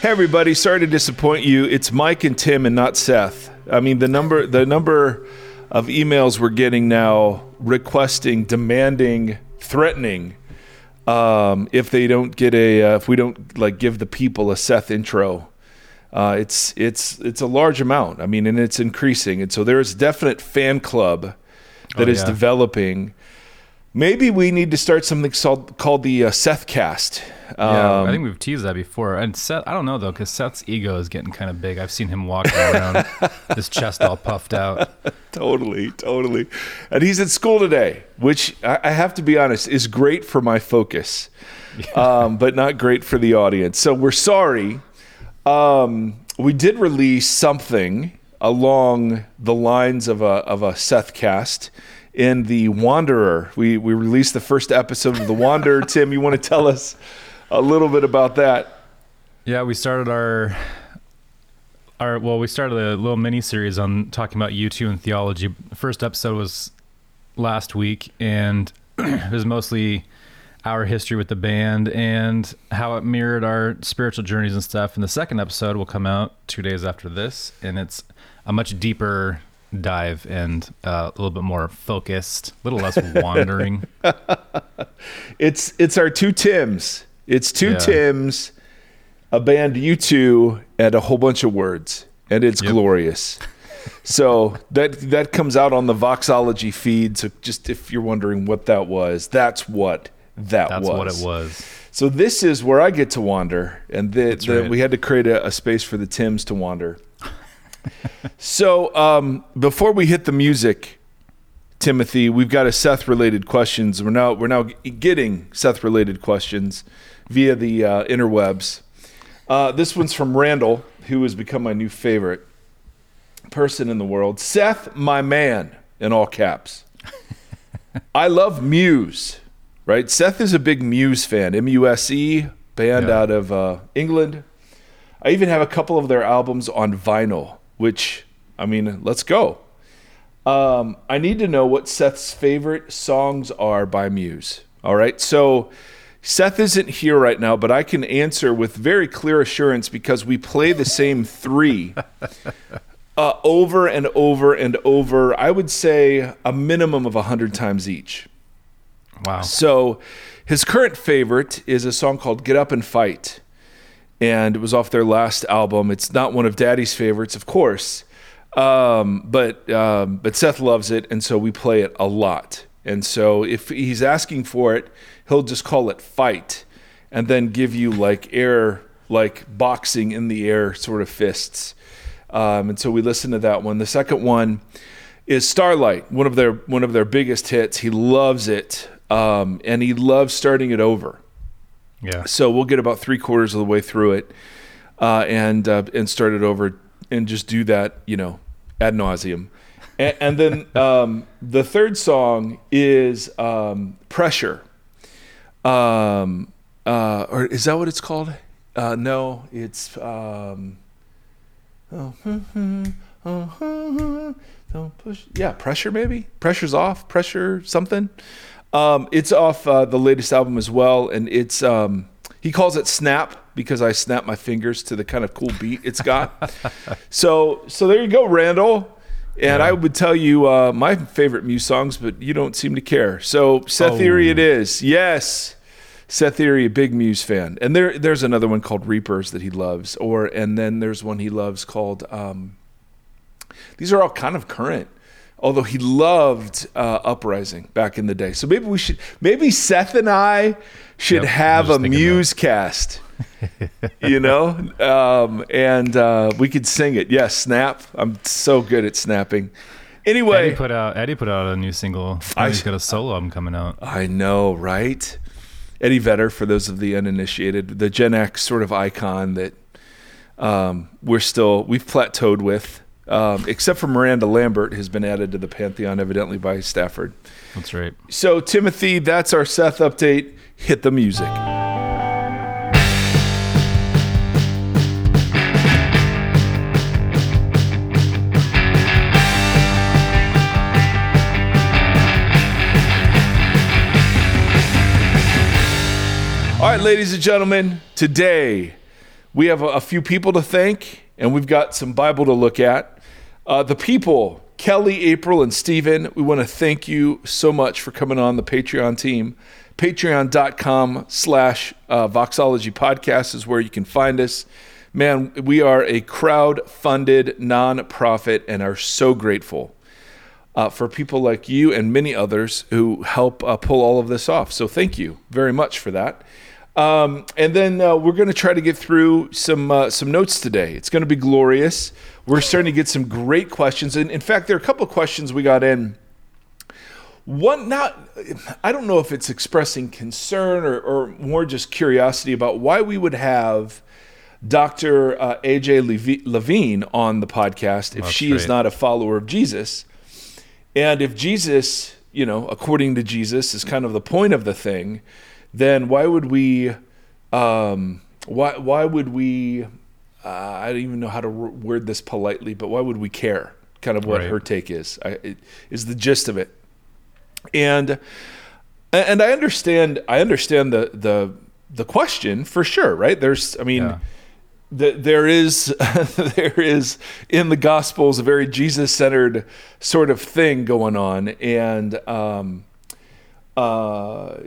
Hey everybody, sorry to disappoint you. It's Mike and Tim and not Seth. I mean the number the number of emails we're getting now requesting, demanding, threatening um, if they don't get a uh, if we don't like give the people a Seth intro. Uh, it's it's it's a large amount. I mean, and it's increasing, and so there is definite fan club that Oh, is yeah. developing. Maybe we need to start something called, called the uh, Seth Cast. Yeah, Um, I think we've teased that before. And Seth, I don't know though, because Seth's ego is getting kind of big. I've seen him walking around, his chest all puffed out. Totally, totally. And he's at school today, which I, I have to be honest is great for my focus, um, but not great for the audience. So we're sorry. Um, we did release something along the lines of a of a Seth cast in the Wanderer. We we released the first episode of the Wanderer. Tim, you want to tell us a little bit about that? Yeah, we started our our well, we started a little mini series on talking about U2 and theology. The first episode was last week, and it was mostly our history with the band and how it mirrored our spiritual journeys and stuff. And the second episode will come out two days after this, and it's a much deeper dive and uh, a little bit more focused, a little less wandering. It's it's our two Tims. It's two Yeah. Tims, a band U2, and a whole bunch of words, and it's Yep. glorious. So that that comes out on the Voxology feed. So just if you're wondering what that was, that's what that That's was. what it was. So this is where I get to wander, and the, the, right. we had to create a, a space for the Tims to wander. So um, before we hit the music, Timothy, we've got a Seth-related questions. We're now we're now getting Seth-related questions via the uh, interwebs. Uh, this one's from Randall, who has become my new favorite person in the world. Seth, my man, in all caps. I love Muse, right? Seth is a big Muse fan. M U S E, band Yeah. out of uh, England. I even have a couple of their albums on vinyl, which, I mean, let's go. Um, I need to know what Seth's favorite songs are by Muse. All right. So Seth isn't here right now, but I can answer with very clear assurance because we play the same three uh, over and over and over. I would say a minimum of 100 times each. Wow. So his current favorite is a song called Get Up and Fight. And it was off their last album. It's not one of Daddy's favorites, of course. Um, but um, but Seth loves it, and so we play it a lot. And so if he's asking for it, he'll just call it fight, and then give you like air, like boxing in the air sort of fists. Um, and so we listen to that one. The second one is Starlight, one of their one of their biggest hits. He loves it, um, and he loves starting it over. Yeah. So we'll get about three quarters of the way through it, uh, and uh, and start it over, and just do that, you know, ad nauseum. And, and then um, the third song is um, Pressure. Um, uh, or is that what it's called? Uh, no, it's. Oh, don't push. Yeah, pressure maybe. Pressure's off. Pressure something. Um, it's off uh, the latest album as well, and it's um, he calls it snap because I snap my fingers to the kind of cool beat it's got. so so there you go, Randall. And I would tell you uh, my favorite Muse songs, but you don't seem to care. So Seth Oh. Theory it is. Yes. Seth Theory, a big Muse fan. And there there's another one called Reapers that he loves. Or and then there's one he loves called um, these are all kind of current. Although he loved uh, Uprising back in the day. So maybe we should maybe Seth and I should Yep, have a. Muse cast. you know? Um, and uh, we could sing it. Yes, snap. I'm so good at snapping. Anyway, Eddie put out Eddie put out a new single. I- He's got a solo album coming out. I know, right? Eddie Vedder, for those of the uninitiated, the Gen X sort of icon that um, we're still we've plateaued with, um, except for Miranda Lambert, has been added to the pantheon evidently by Stafford. That's right. So Timothy, that's our Seth update. Hit the music. All right, ladies and gentlemen, today we have a, a few people to thank, and we've got some Bible to look at. Uh, the people, Kelly, April, and Stephen, we want to thank you so much for coming on the Patreon team. Patreon.com slash uh, Voxology Podcast is where you can find us. Man, we are a crowd funded nonprofit and are so grateful uh, for people like you and many others who help uh, pull all of this off. So thank you very much for that. Um, and then uh, we're going to try to get through some uh, some notes today. It's going to be glorious. We're starting to get some great questions, and in fact, there are a couple of questions we got in. One, not I don't know if it's expressing concern or, or more just curiosity about why we would have Dr. Uh, AJ Levine on the podcast if That's she is not a follower of Jesus. And if Jesus, you know, according to Jesus, is kind of the point of the thing, then why would we, um, why why would we? Uh, I don't even know how to word this politely, but why would we care? Kind of what Right. her take is. I, it, is the gist of it, and and I understand. I understand the the the question for sure. Right? There's. I mean. Yeah. The, there is there is in the gospels a very jesus centered sort of thing going on and um uh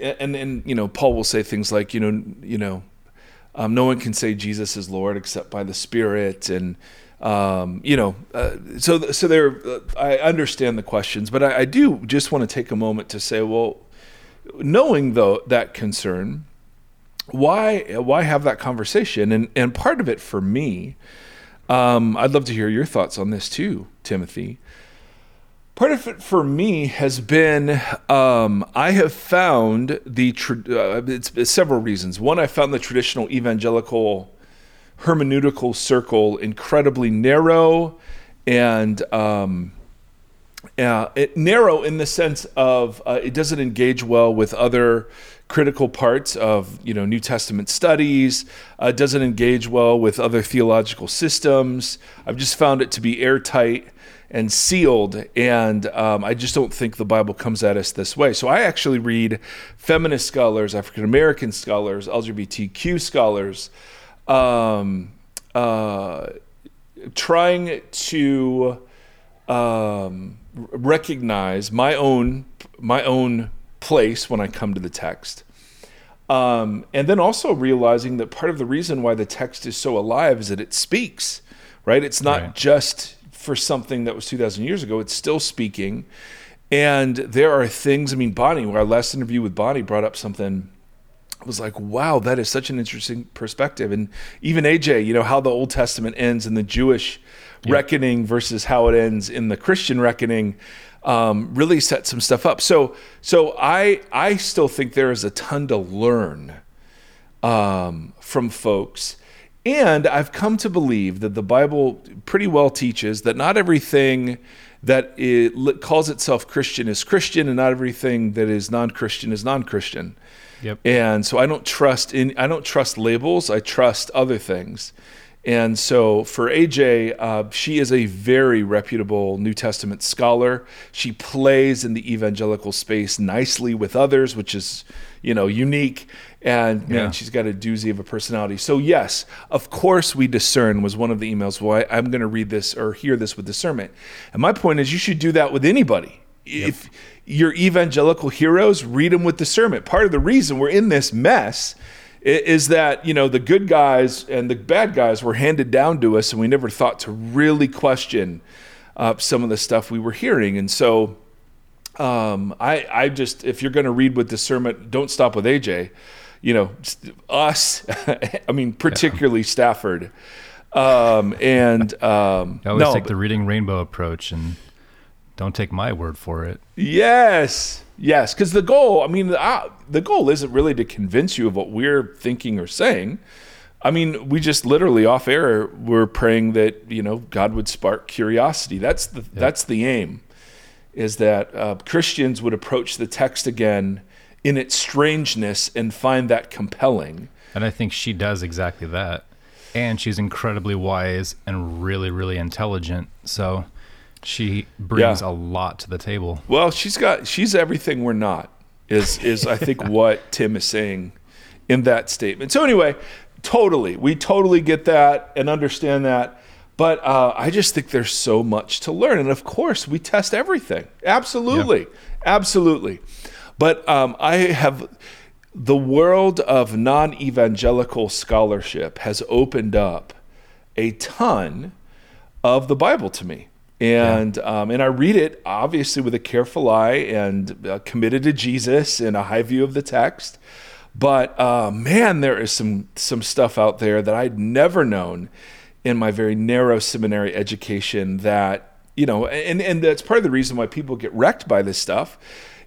and and you know paul will say things like you know you know um, no one can say jesus is lord except by the spirit. And um, you know uh, so so there uh, i understand the questions but I, I do just want to take a moment to say well knowing though that concern why why have that conversation? And and part of it for me um, i'd love to hear your thoughts on this too timothy part of it for me has been um, i have found the tra- uh, it's, it's several reasons. One i found the traditional evangelical hermeneutical circle incredibly narrow and um, uh, it, narrow in the sense of uh, it doesn't engage well with other critical parts of you know New Testament studies. Uh, doesn't engage well with other theological systems. I've just found it to be airtight and sealed, and um, I just don't think the Bible comes at us this way. So I actually read feminist scholars, African American scholars, LGBTQ scholars. Um, uh, trying to um, recognize my own my own place when I come to the text, um, and then also realizing that part of the reason why the text is so alive is that it speaks, right? It's not Right. just for something that was two thousand years ago; it's still speaking, and there are things. I mean, Bonnie, our last interview with Bonnie brought up something. I was like, wow, that is such an interesting perspective. And even AJ, you know, how the Old Testament ends in the Jewish reckoning versus how it ends in the Christian reckoning um, really set some stuff up. So, so I, I still think there is a ton to learn um, from folks. And I've come to believe that the Bible pretty well teaches that not everything that it calls itself Christian is Christian, and not everything that is non-Christian is non-Christian. Yep. And so I don't trust in I don't trust labels. I trust other things. And so for AJ, uh, she is a very reputable New Testament scholar. She plays in the evangelical space nicely with others, which is, you know, unique. And man, Yeah. she's got a doozy of a personality. So yes, of course we discern was one of the emails. Well, I, I'm going to read this or hear this with discernment. And my point is, you should do that with anybody. If your evangelical heroes, read them with discernment. Part of the reason we're in this mess is that you know the good guys and the bad guys were handed down to us, and we never thought to really question uh, some of the stuff we were hearing. And so, um, I, I just if you're going to read with discernment, don't stop with AJ. You know, us. I mean, particularly Stafford. Um, and um, I always no, take but- the reading rainbow approach and don't take my word for it. Yes, yes. Because the goal, I mean, the, uh, the goal isn't really to convince you of what we're thinking or saying. I mean, we just literally off air we're praying that you know God would spark curiosity. That's the that's the aim, is that uh, Christians would approach the text again in its strangeness and find that compelling. And I think she does exactly that. And she's incredibly wise and really, really intelligent. So she brings Yeah. a lot to the table. Well, she's got she's everything we're not. Is is I think what Tim is saying in that statement. So anyway, totally. We totally get that and understand that. But uh, I just think there's so much to learn. And of course, we test everything. Absolutely. Absolutely. But um, I have the world of non evangelical scholarship has opened up a ton of the Bible to me. And yeah. um, and I read it obviously with a careful eye and uh, committed to Jesus and a high view of the text. But uh, man, there is some some stuff out there that I'd never known in my very narrow seminary education. That you know, and and that's part of the reason why people get wrecked by this stuff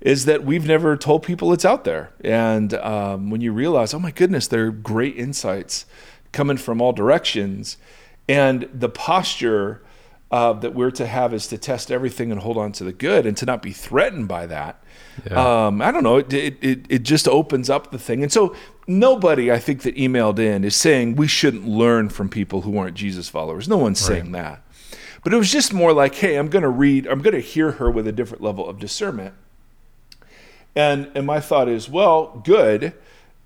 is that we've never told people it's out there. And um, when you realize, oh my goodness, there are great insights coming from all directions, and the posture uh, that we're to have is to test everything and hold on to the good and to not be threatened by that. Yeah. Um, I don't know. It, it, it just opens up the thing. And so nobody, I think, that emailed in is saying we shouldn't learn from people who aren't Jesus followers. No one's right. saying that. But it was just more like, hey, I'm going to read, I'm going to hear her with a different level of discernment. And, and my thought is, well, good,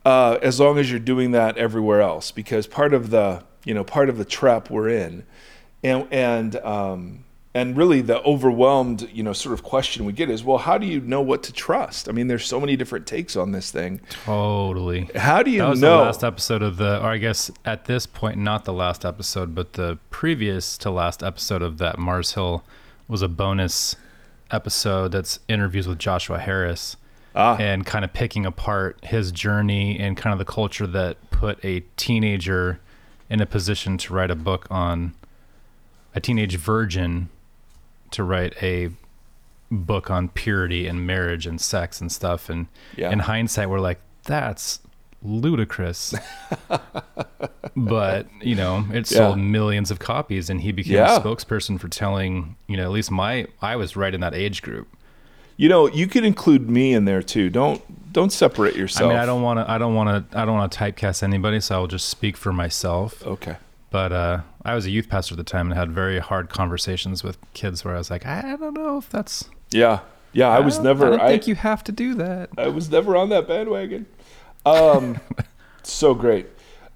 uh, as long as you're doing that everywhere else, because part of the, you know, part of the trap we're in and and um, and really the overwhelmed you know sort of question we get is well how do you know what to trust? I mean there's so many different takes on this thing. Totally. How do you that was know? the last episode of the or i guess at this point not the last episode but the previous to last episode of that mars hill was a bonus episode that's interviews with joshua harris ah. and kind of picking apart his journey and kind of the culture that put a teenager in a position to write a book on a teenage virgin to write a book on purity and marriage and sex and stuff. And yeah. in hindsight, we're like, that's ludicrous. but, you know, it sold millions of copies and he became yeah. a spokesperson for telling, you know, at least my, I was right in that age group. You know, you could include me in there too. Don't don't separate yourself. I mean, I don't want to. I don't want to. I don't want to typecast anybody. So I'll just speak for myself. Okay. But uh, I was a youth pastor at the time and had very hard conversations with kids where I was like, I don't know if that's. Yeah, yeah. I, I was never. I don't think you have to do that. I was never on that bandwagon. Um, so great.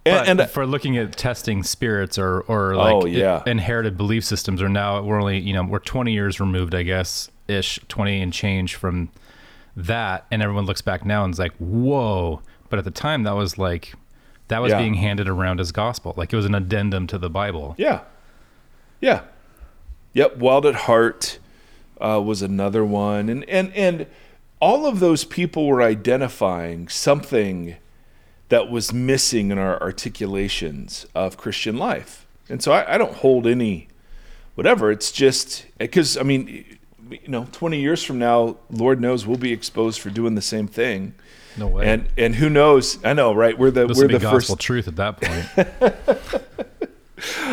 And, and, for looking at testing spirits or or like oh, yeah. inherited belief systems, or now we're only you know we're 20 years removed, I guess, ish, 20 and change from that, and everyone looks back now and is like, whoa. But at the time, that was like that was yeah. being handed around as gospel. Like it was an addendum to the Bible. Yeah. Yeah. Yep. Wild at Heart uh, was another one. And, and, and all of those people were identifying something that was missing in our articulations of Christian life. And so I, I don't hold any whatever. It's just because, I mean, you know, 20 years from now, Lord knows we'll be exposed for doing the same thing. No way. And and who knows? I know, right? We're the this we're the gospel first truth at that point.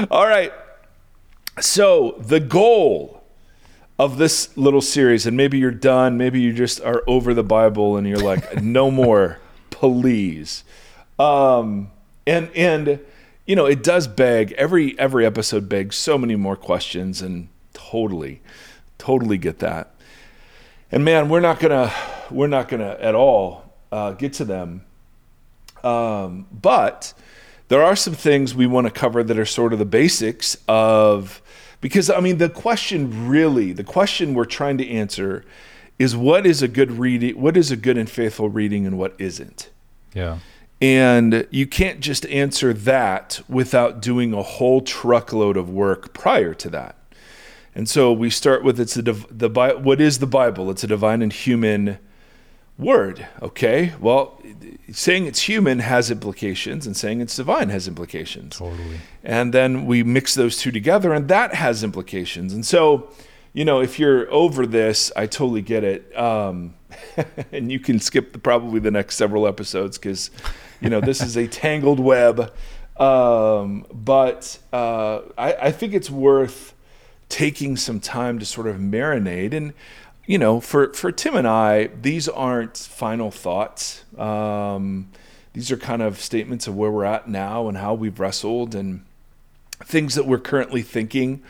All right. So the goal of this little series, and maybe you're done, maybe you just are over the Bible and you're like, no more, please. Um, and and you know, it does beg every every episode begs so many more questions, and totally, totally get that. And man, we're not gonna we're not gonna at all uh, get to them. Um, but there are some things we want to cover that are sort of the basics of, because I mean, the question really, the question we're trying to answer is what is a good reading, what is a good and faithful reading, and what isn't. Yeah. And you can't just answer that without doing a whole truckload of work prior to that. And so we start with it's the the what is the Bible? It's a divine and human word. Okay, well, saying it's human has implications, and saying it's divine has implications. Totally. And then we mix those two together, and that has implications. And so, you know, if you're over this, I totally get it. Um, and you can skip the, probably the next several episodes because, you know, this is a tangled web. Um, but uh, I, I think it's worth taking some time to sort of marinate and you know, for, for Tim and I, these aren't final thoughts. Um, these are kind of statements of where we're at now and how we've wrestled and things that we're currently thinking.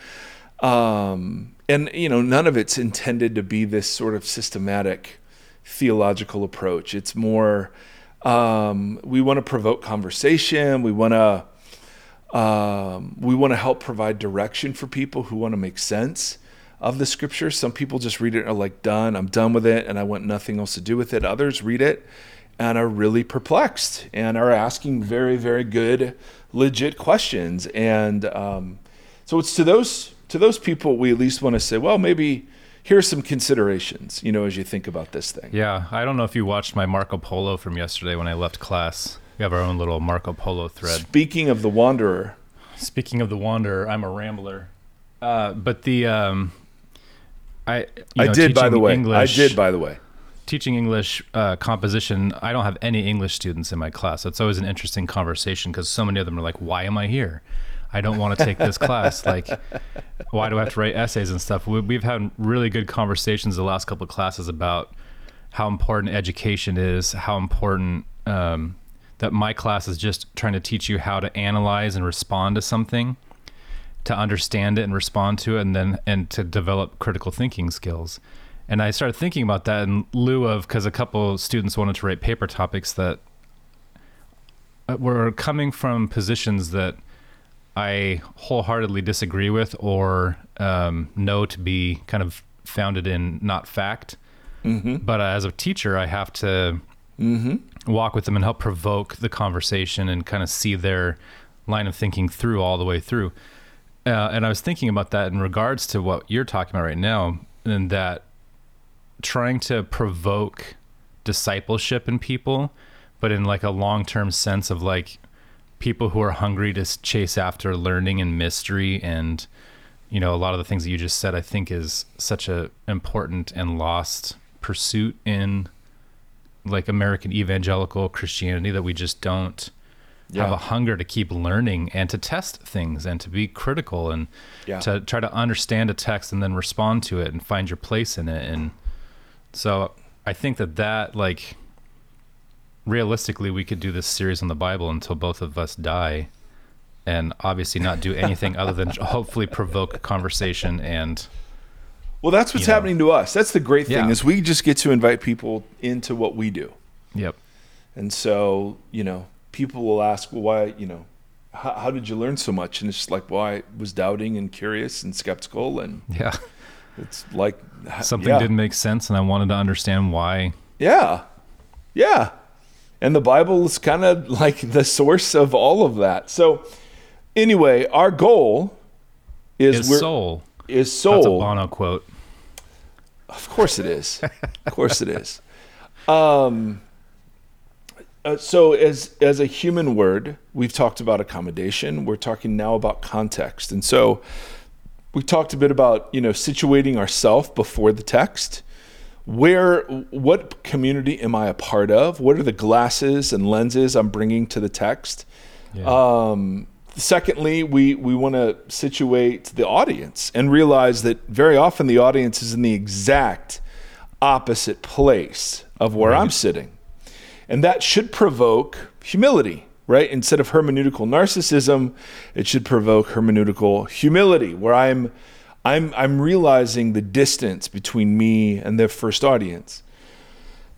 Um, and, you know, none of it's intended to be this sort of systematic theological approach. It's more Um, we want to provoke conversation. We want to um, we want to help provide direction for people who want to make sense of the scripture. Some people just read it and are like, done, I'm done with it, and I want nothing else to do with it. Others read it and are really perplexed and are asking very, very good, legit questions. And um, so it's to those to those people we at least want to say, well, maybe here's some considerations, you know, as you think about this thing. Yeah, I don't know if you watched my Marco Polo from yesterday when I left class. We have our own little Marco Polo thread. Speaking of the Wanderer, Speaking of the Wanderer, I'm a rambler. Uh, but the um, I I know, did by the way. English, I did by the way. teaching English uh, composition. I don't have any English students in my class. It's always an interesting conversation because so many of them are like, "Why am I here? I don't want to take this class. Like, why do I have to write essays and stuff?" We, we've had really good conversations the last couple of classes about how important education is, how important um, that my class is just trying to teach you how to analyze and respond to something, to understand it and respond to it, and then and to develop critical thinking skills. And I started thinking about that in lieu of because a couple students wanted to write paper topics that uh, were coming from positions that I wholeheartedly disagree with or um, know to be kind of founded in not fact. Mm-hmm. But uh, as a teacher, I have to Mm-hmm. walk with them and help provoke the conversation and kind of see their line of thinking through all the way through. Uh, and I was thinking about that in regards to what you're talking about right now, and that trying to provoke discipleship in people, but in like a long term sense of like people who are hungry to chase after learning and mystery and you know a lot of the things that you just said i think is such a important and lost pursuit in like american evangelical christianity that we just don't have a hunger to keep learning and to test things and to be critical and Yeah. to try to understand a text and then respond to it and find your place in it and so i think that that like realistically we could do this series on the bible until both of us die and obviously not do anything other than hopefully provoke conversation and Well, that's what's You know. happening to us. That's the great thing Yeah. is we just get to invite people into what we do. yep And so, you know, people will ask, well, why, you know, how, how did you learn so much? And it's just like, well, I was doubting and curious and skeptical. And yeah it's like something yeah. didn't make sense and i wanted to understand why Yeah. Yeah. And the Bible is kind of like the source of all of that. So, anyway, our goal is, is soul is that's a soul. bono quote Of course it is. Of course it is. Um, uh, so as as a human word, we've talked about accommodation. We're talking now about context, and so we talked a bit about you know situating ourselves before the text. Where, what community am I a part of? What are the glasses and lenses I'm bringing to the text? yeah Um, secondly, we, we want to situate the audience and realize that very often the audience is in the exact opposite place of where I'm sitting. And that should provoke humility, right? Instead of hermeneutical narcissism, it should provoke hermeneutical humility, where I'm I'm I'm realizing the distance between me and the first audience.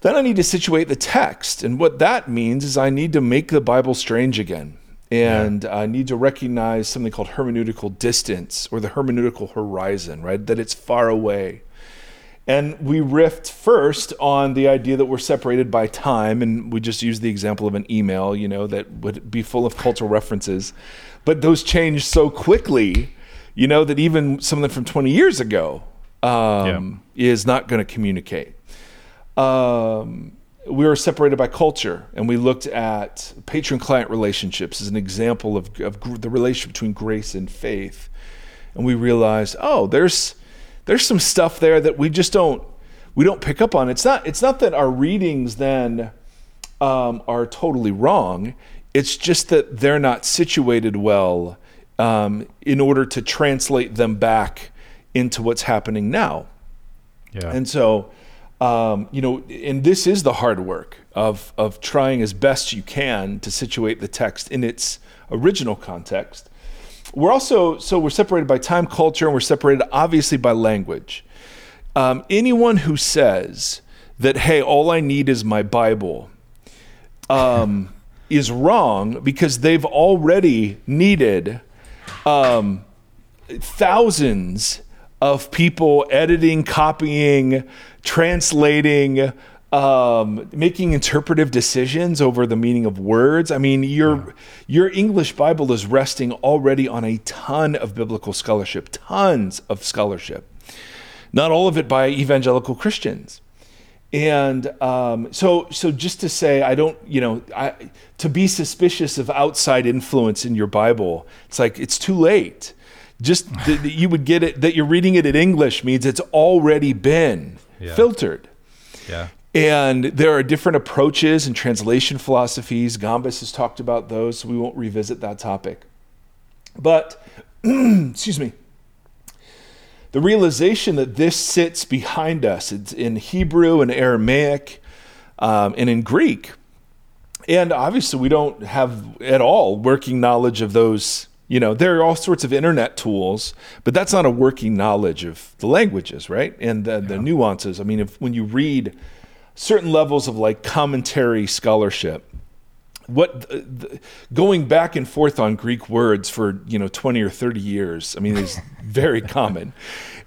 Then I need to situate the text. And what that means is I need to make the Bible strange again. And I need to recognize something called hermeneutical distance or the hermeneutical horizon, right? That it's far away. And we riffed first on the idea that we're separated by time. And we just used the example of an email, you know, that would be full of cultural references. But those change so quickly, you know, that even something from 20 years ago um, is not going to communicate um, we were separated by culture, and we looked at patron-client relationships as an example of, of the relationship between grace and faith, and we realized, oh, there's there's some stuff there that we just don't we don't pick up on. It's not it's not that our readings then um, are totally wrong. It's just that they're not situated well um, in order to translate them back into what's happening now. yeah And so, um, you know, and this is the hard work of of trying as best you can to situate the text in its original context. We're also so we're separated by time, culture, and we're separated obviously by language. Um, anyone who says that, hey, all I need is my Bible, um, is wrong because they've already needed um, thousands of people editing, copying, translating, um, making interpretive decisions over the meaning of words. I mean, your your English Bible is resting already on a ton of biblical scholarship, tons of scholarship. Not all of it by evangelical Christians. And um, so, so just to say, I don't, you know, I, to be suspicious of outside influence in your Bible, it's like it's too late. Just that that you would get it that you're reading it in English means it's already been Yeah. filtered. Yeah. And there are different approaches and translation philosophies. Gombis has talked about those, so we won't revisit that topic. But, excuse me, the realization that this sits behind us, it's in Hebrew and Aramaic um, and in Greek. And obviously, we don't have at all working knowledge of those. You know, there are all sorts of internet tools, but that's not a working knowledge of the languages, right? And the, the nuances. I mean, if when you read certain levels of like commentary scholarship, what the, the, going back and forth on Greek words for you know 20 or 30 years, I mean, is very common.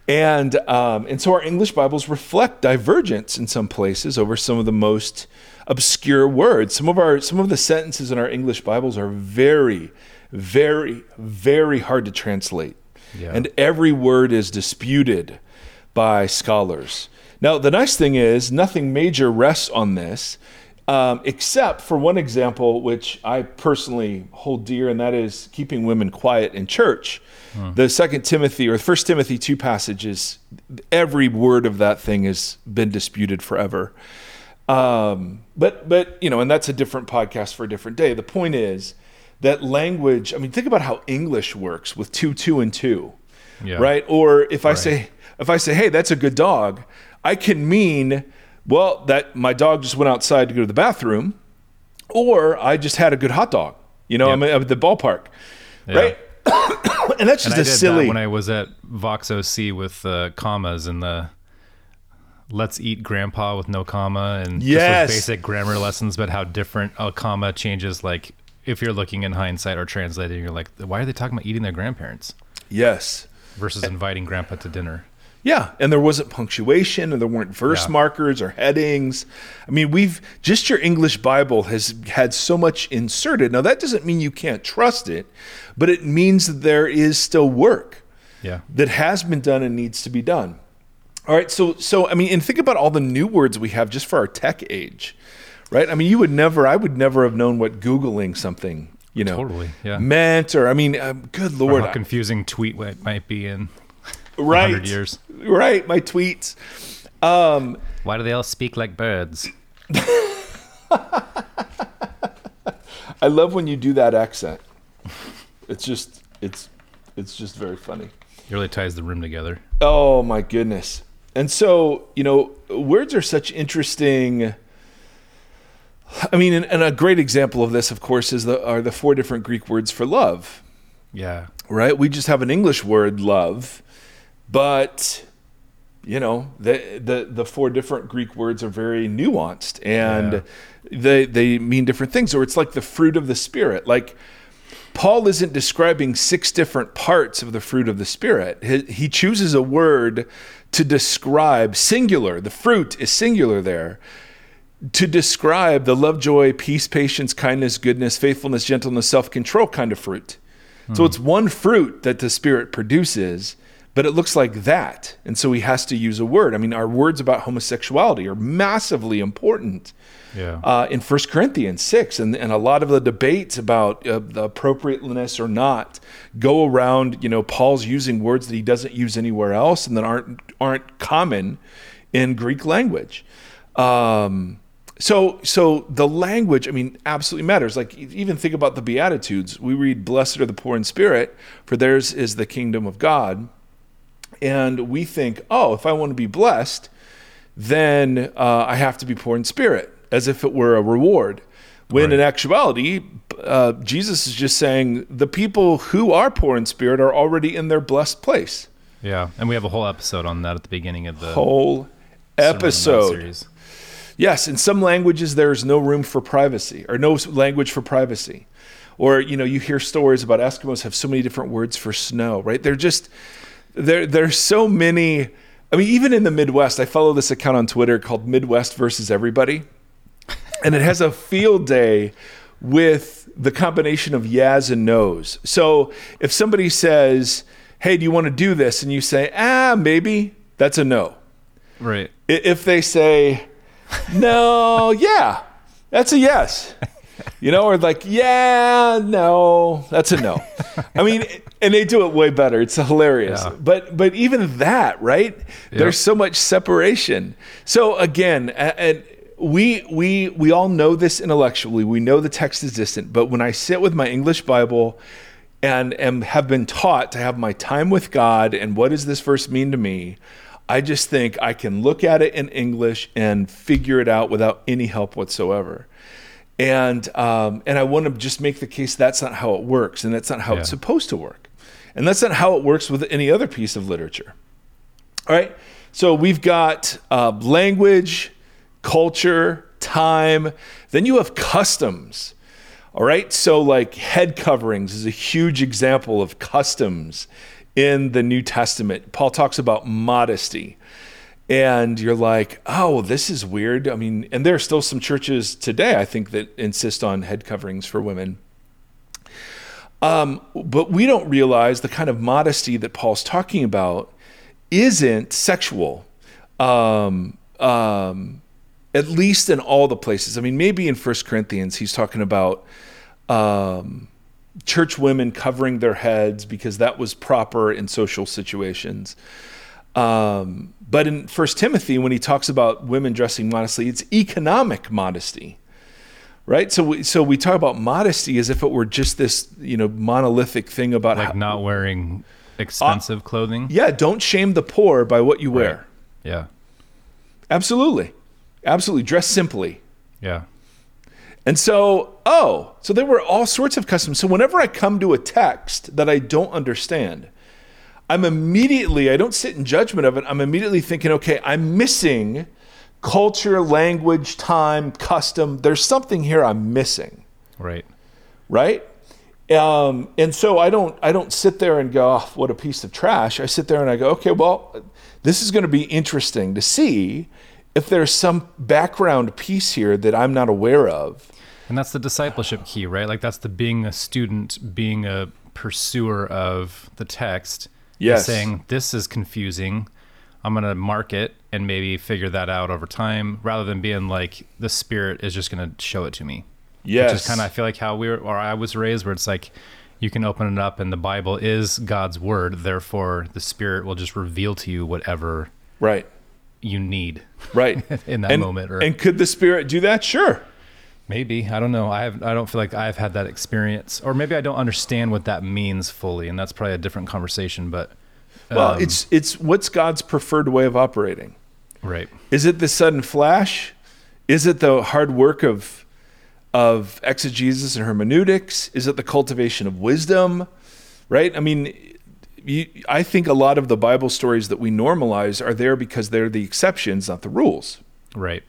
And um, and so our English Bibles reflect divergence in some places over some of the most obscure words. Some of our some of the sentences in our English Bibles are very, very, very hard to translate. Yeah. And every word is disputed by scholars. Now, the nice thing is, nothing major rests on this, um, except for one example, which I personally hold dear, and that is keeping women quiet in church. The Second Timothy or First Timothy two passages, every word of that thing has been disputed forever. Um, but but you know, and that's a different podcast for a different day. The point is that language. I mean, think about how English works with two, two, and two Yeah. right? Or if I say if I say, "Hey, that's a good dog," I can mean, well, that my dog just went outside to go to the bathroom, or I just had a good hot dog. You know, Yep. I'm at the ballpark, Yeah. right? and that's just And I a did silly. that when I was at Vox OC with uh, commas and the "Let's eat grandpa" with no comma and just Yes. those basic grammar lessons, but how different a comma changes. Like if you're looking in hindsight or translating, you're like, why are they talking about eating their grandparents yes. versus inviting grandpa to dinner? Yeah, and there wasn't punctuation, and there weren't verse Yeah. markers or headings. I mean, we've just your English Bible has had so much inserted. Now, that doesn't mean you can't trust it, but it means that there is still work. Yeah. that has been done and needs to be done. All right, so so I mean, and think about all the new words we have just for our tech age, right? I mean, you would never, I would never have known what googling something, you know, Totally, yeah. meant, or I mean, um, good Or lord, how confusing tweet might be in right, 100 years. right, my tweets. Um, Why do they all speak like birds? I love when you do that accent. It's just, it's, it's just very funny. It really ties the room together. Oh my goodness. And so, you know, words are such interesting. I mean, and, and a great example of this, of course, is the are the four different Greek words for love, Yeah. right? We just have an English word, love, but you know, the the the four different Greek words are very nuanced and they they mean different things. Or it's like the fruit of the spirit. Like Paul isn't describing six different parts of the fruit of the Spirit. He, he chooses a word to describe singular. The fruit is singular there. To describe the love, joy, peace, patience, kindness, goodness, faithfulness, gentleness, self control kind of fruit. So hmm. it's one fruit that the Spirit produces, but it looks like that. And so he has to use a word. I mean, our words about homosexuality are massively important Yeah. uh, in 1 Corinthians 6. And, and a lot of the debates about uh, the appropriateness or not go around, you know, Paul's using words that he doesn't use anywhere else and that aren't, aren't common in Greek language. Um, so, so the language, I mean, absolutely matters. Like, even think about the Beatitudes. We read, Blessed are the poor in spirit, for theirs is the kingdom of God. And we think, oh, if I want to be blessed, then uh, I have to be poor in spirit, as if it were a reward. When in actuality, uh, Jesus is just saying the people who are poor in spirit are already in their blessed place. yeah. And we have a whole episode on that at the beginning of the Whole Sermon on Mount episode. series. Yes, in some languages there's no room for privacy or no language for privacy. Or you know, you hear stories about Eskimos have so many different words for snow, right? They're just there there's so many I mean, even in the Midwest, I follow this account on Twitter called Midwest versus Everybody. And it has a field day with the combination of yes and no's. So if somebody says, Hey, do you want to do this? And you say, Ah, maybe, that's a no. Right. If they say, No, yeah, that's a yes. You know, or like, yeah, no, that's a no. I mean, and they do it way better. It's hilarious. Yeah. But but even that, right? There's so much separation. So again, and we we we all know this intellectually. We know the text is distant, but when I sit with my English Bible and am have been taught to have my time with God and what does this verse mean to me? I just think I can look at it in English and figure it out without any help whatsoever. And um, and I want to just make the case that's not how it works, and that's not how it's supposed to work, and that's not how it works with any other piece of literature. All right, so we've got uh, language, culture, time. Then you have customs. All right, so like head coverings is a huge example of customs in the New Testament. Paul talks about modesty and you're like, oh, this is weird. I mean, and there are still some churches today, I think, that insist on head coverings for women. Um, but we don't realize the kind of modesty that Paul's talking about isn't sexual, um, um, at least in all the places. I mean, maybe in First Corinthians, he's talking about um, church women covering their heads because that was proper in social situations. Um, but in First Timothy, when he talks about women dressing modestly, it's economic modesty, right? So we, so we talk about modesty as if it were just this, you know, monolithic thing about Like how, not wearing expensive clothing. yeah, don't shame the poor by what you wear. Yeah. Absolutely, absolutely. Dress simply. Yeah. And so, oh, so there were all sorts of customs. So whenever I come to a text that I don't understand, I'm immediately, I don't sit in judgment of it. I'm immediately thinking, okay, I'm missing culture, language, time, custom. There's something here I'm missing, Right. right? Um, and so I don't, I don't sit there and go, oh, what a piece of trash. I sit there and I go, okay, well, this is going to be interesting to see if there's some background piece here that I'm not aware of. And that's the discipleship key, right? Like that's the being a student, being a pursuer of the text. Yes. Saying this is confusing. I'm gonna mark it and maybe figure that out over time, rather than being like the spirit is just gonna show it to me. Yes. Which is kind of I feel like how we were, or I was raised, where it's like you can open it up and the Bible is God's word. Therefore, the Spirit will just reveal to you whatever right. you need. Right. In that and, moment, or- and could the spirit do that? Sure. Maybe I don't know. I have. I don't feel like I've had that experience, or maybe I don't understand what that means fully, and that's probably a different conversation. But Well, um, it's it's what's God's preferred way of operating? right. Is it the sudden flash? Is it the hard work of of exegesis and hermeneutics? Is it the cultivation of wisdom? Right? I mean, you, I think a lot of the Bible stories that we normalize are there because they're the exceptions, not the rules. Right.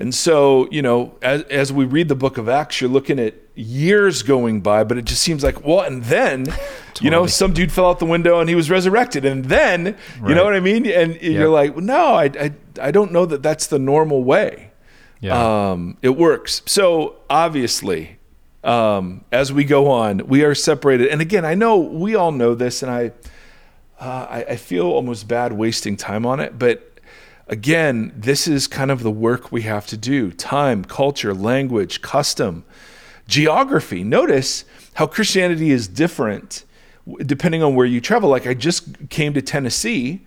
And so, you know, as, as we read the book of Acts, you're looking at years going by, but it just seems like, well, and then, you know, some dude fell out the window and he was resurrected. And then, you know what I mean? And you're like, well, no, I, I, I don't know that that's the normal way. Yeah. Um, it works. So obviously, um, as we go on, we are separated. And again, I know we all know this, and I, uh, I, I feel almost bad wasting time on it. But again, this is kind of the work we have to do: time, culture, language, custom, geography. Notice how Christianity is different depending on where you travel. Like I just came to Tennessee,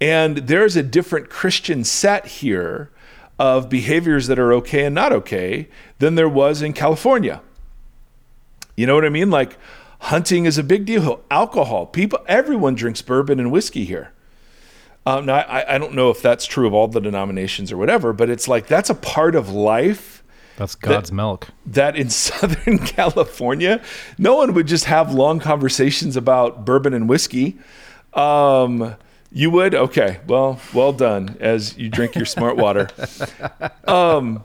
and there's a different Christian set here of behaviors that are okay and not okay than there was in California. You know what I mean? Like hunting is a big deal. Alcohol, people, everyone drinks bourbon and whiskey here. Um, now, I, I don't know if that's true of all the denominations or whatever, but it's like that's a part of life that's God's milk. that in Southern California, no one would just have long conversations about bourbon and whiskey. Um, You would? Okay. Well, well done as you drink your smart water. Um,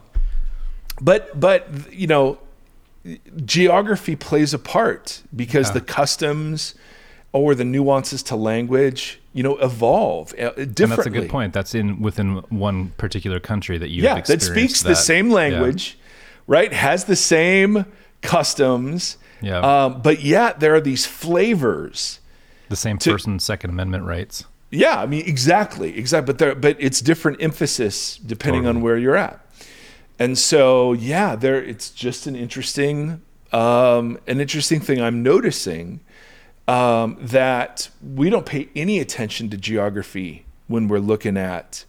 but but you know, geography plays a part because Yeah. the customs or the nuances to language, you know, evolve uh, differently. And that's a good point. That's in within one particular country that you yeah, that speaks the same language, right? Has the same customs. Yeah. Um, but yet there are these flavors. The same to- person's Second Amendment rights. Yeah, I mean exactly, exactly. But there, but it's different emphasis depending on where you're at. And so, yeah, there. It's just an interesting, um, an interesting thing I'm noticing um, that we don't pay any attention to geography when we're looking at,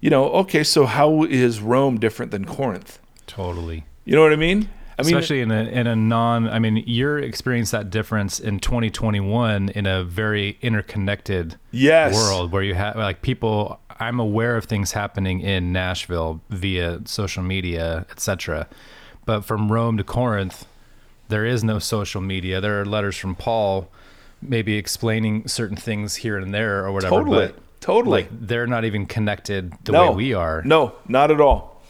you know, okay, so how is Rome different than Corinth? Totally. You know what I mean? I mean, Especially in a in a non I mean, you're experiencing that difference in 2021 in a very interconnected yes, world where you have like people I'm aware of things happening in Nashville via social media, etc. But from Rome to Corinth, there is no social media. There are letters from Paul maybe explaining certain things here and there or whatever, Totally, but totally. like they're not even connected the no, way we are. No, not at all.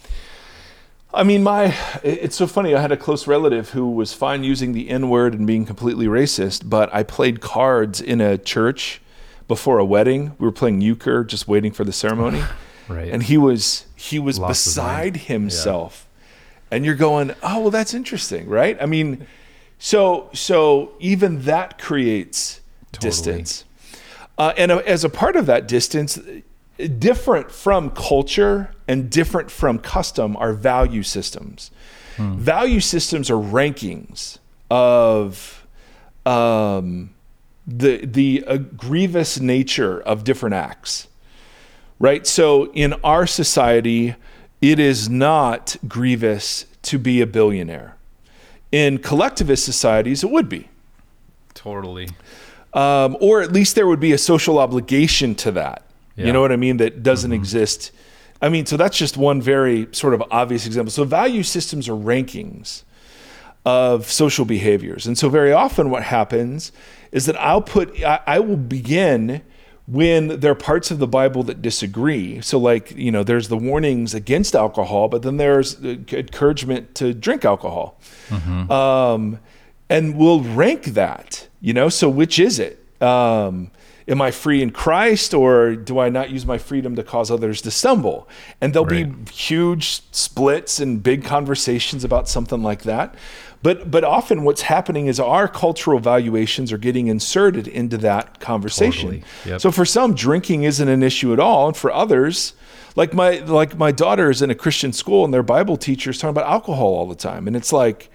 I mean, my it's so funny. I had a close relative who was fine using the N word and being completely racist, but I played cards in a church before a wedding. We were playing euchre, just waiting for the ceremony, Right. and he was he was Lost beside himself. And you're going, oh well, that's interesting, right? I mean, so so even that creates Totally. distance. Uh, and uh, as a part of that distance, different from culture and different from custom are value systems. Value systems are rankings of um, the the uh, grievous nature of different acts. Right. So in our society, it is not grievous to be a billionaire. In collectivist societies, it would be totally. um, or at least there would be a social obligation to that. Yeah. You know what I mean? That doesn't exist. I mean, so that's just one very sort of obvious example. So value systems are rankings of social behaviors, and so very often what happens is that I'll put I, I will begin when there are parts of the Bible that disagree. So, like you know, there's the warnings against alcohol, but then there's the encouragement to drink alcohol um, and we'll rank that. You know, so which is it? Um, am I free in Christ, or do I not use my freedom to cause others to stumble? And there'll be huge splits and big conversations about something like that. But but often what's happening is our cultural valuations are getting inserted into that conversation. Totally. Yep. So for some, drinking isn't an issue at all, and for others, like my like my daughter is in a Christian school, and their Bible teacher is talking about alcohol all the time, and it's like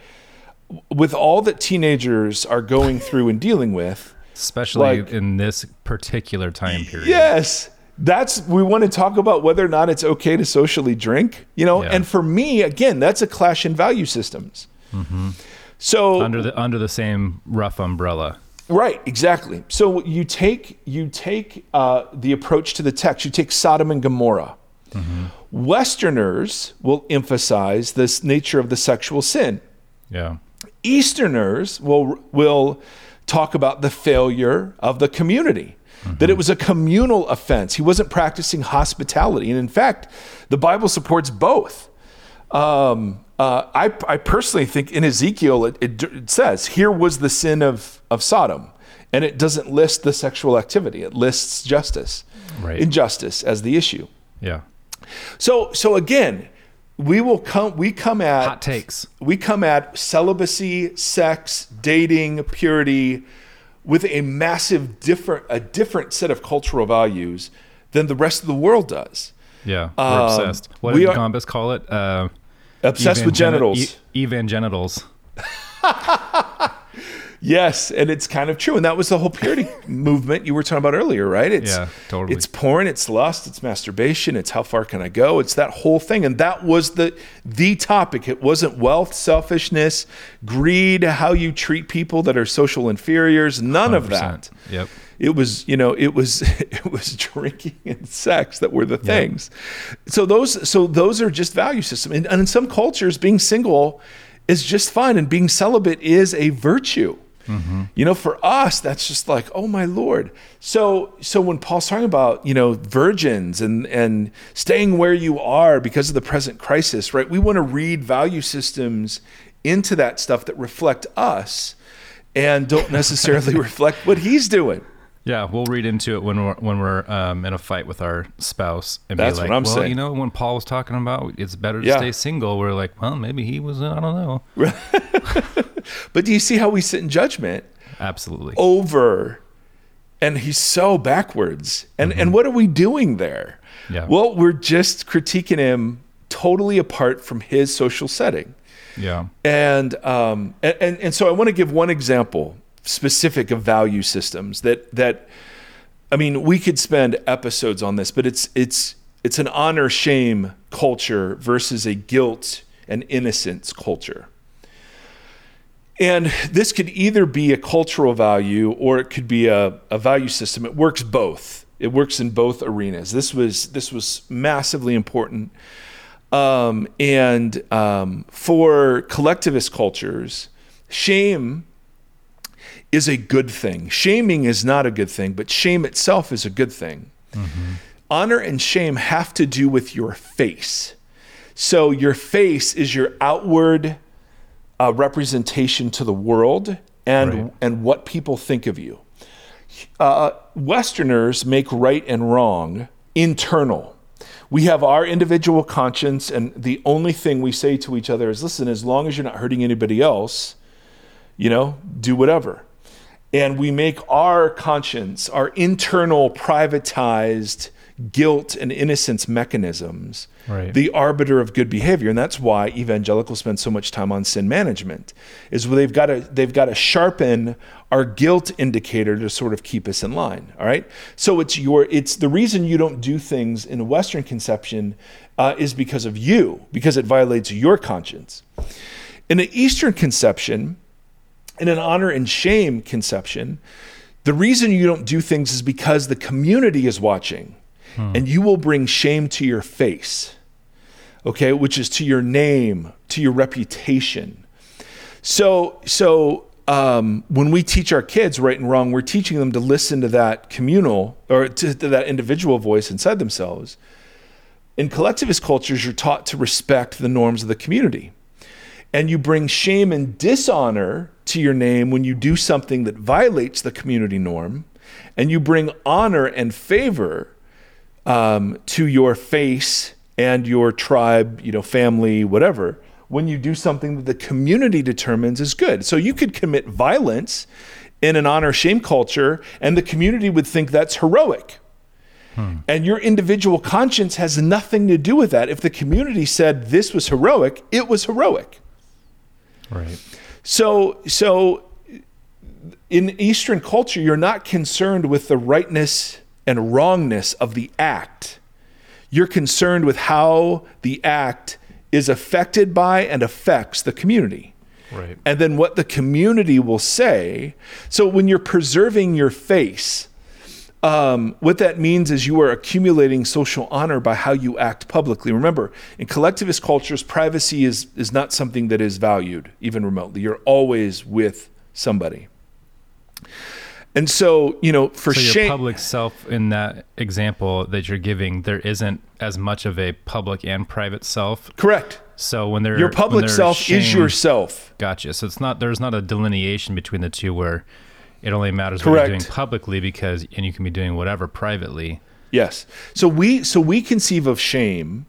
with all that teenagers are going through and dealing with, Especially Like- in this particular time period. yes, that's we want to talk about whether or not it's okay to socially drink, you know. Yeah. And for me, again, that's a clash in value systems. So Under the under the same rough umbrella. Right, exactly. So you take you take uh, the approach to the text. You take Sodom and Gomorrah. Westerners will emphasize this nature of the sexual sin. Yeah. Easterners will will talk about the failure of the community. That it was a communal offense. He wasn't practicing hospitality, and in fact, the Bible supports both. Um, uh, I, I personally think in Ezekiel it, it, it says here was the sin of of Sodom, and it doesn't list the sexual activity. It lists justice, Right. injustice as the issue. Yeah. So so again, we will come we come at Hot takes. we come at celibacy, sex, dating, purity with a massive different a different set of cultural values than the rest of the world does. Yeah. We're Um, obsessed. What we did are- Columbus call it? Uh, Obsessed with genitals. E- evangenitals. yes, and it's kind of true. And that was the whole purity movement you were talking about earlier, right? It's Yeah, totally. it's porn, it's lust, it's masturbation, it's how far can I go? It's that whole thing. And that was the the topic. It wasn't wealth, selfishness, greed, how you treat people that are social inferiors, none of that. Yep. It was you know it was it was drinking and sex that were the things so those so those are just value system and, and in some cultures being single is just fine and being celibate is a virtue mm-hmm. You know, for us, that's just like, oh my Lord. So so when Paul's talking about, you know, virgins and and staying where you are because of the present crisis, right? We want to read value systems into that stuff that reflect us and don't necessarily reflect what he's doing. Yeah, we'll read into it when we're when we're um, in a fight with our spouse and That's be like, what I'm "Well, saying. you know, when Paul was talking about it's better to Yeah. stay single," we're like, "Well, maybe he was. I don't know." But do you see how we sit in judgment Absolutely. over and he's so backwards. And and what are we doing there? Yeah. Well, we're just critiquing him totally apart from his social setting. Yeah. And um, and, and and so I want to give one example specific of value systems that that I mean we could spend episodes on this, but it's it's it's an honor shame culture versus a guilt and innocence culture. And this could either be a cultural value or it could be a, a value system. It works both. It works in both arenas. This was this was massively important. Um, and um, for collectivist cultures, shame is a good thing. Shaming is not a good thing, but shame itself is a good thing. Honor and shame have to do with your face. So your face is your outward uh, representation to the world and Right. and what people think of you. Uh, Westerners make right and wrong internal. We have our individual conscience, and the only thing we say to each other is, "Listen, as long as you're not hurting anybody else, you know, do whatever." And we make our conscience, our internal privatized guilt and innocence mechanisms, Right. the arbiter of good behavior. And that's why evangelicals spend so much time on sin management, is where they've got to they've got to sharpen our guilt indicator to sort of keep us in line. All right. So it's your it's the reason you don't do things in a Western conception uh, is because of you, because it violates your conscience. In an Eastern conception, in an honor and shame conception, the reason you don't do things is because the community is watching and you will bring shame to your face, okay, which is to your name, to your reputation. So, so um, when we teach our kids right and wrong, we're teaching them to listen to that communal or to, to that individual voice inside themselves. In collectivist cultures, you're taught to respect the norms of the community and you bring shame and dishonor to your name when you do something that violates the community norm, and you bring honor and favor um, to your face and your tribe, you know, family, whatever, when you do something that the community determines is good. So you could commit violence in an honor shame culture, and the community would think that's heroic. And your individual conscience has nothing to do with that. If the community said this was heroic, it was heroic. Right. So, so in Eastern culture, you're not concerned with the rightness and wrongness of the act. You're concerned with how the act is affected by and affects the community. Right. And then what the community will say. So when you're preserving your face, um, what that means is you are accumulating social honor by how you act publicly. Remember, in collectivist cultures, privacy is is not something that is valued even remotely. You're always with somebody. And so, you know, for So your shame, public self in that example that you're giving, there isn't as much of a public and private self. correct. So when they're Your public self is yourself. Gotcha. So it's not there's not a delineation between the two where it only matters what you're doing publicly because and you can be doing whatever privately. Yes. So we so we conceive of shame,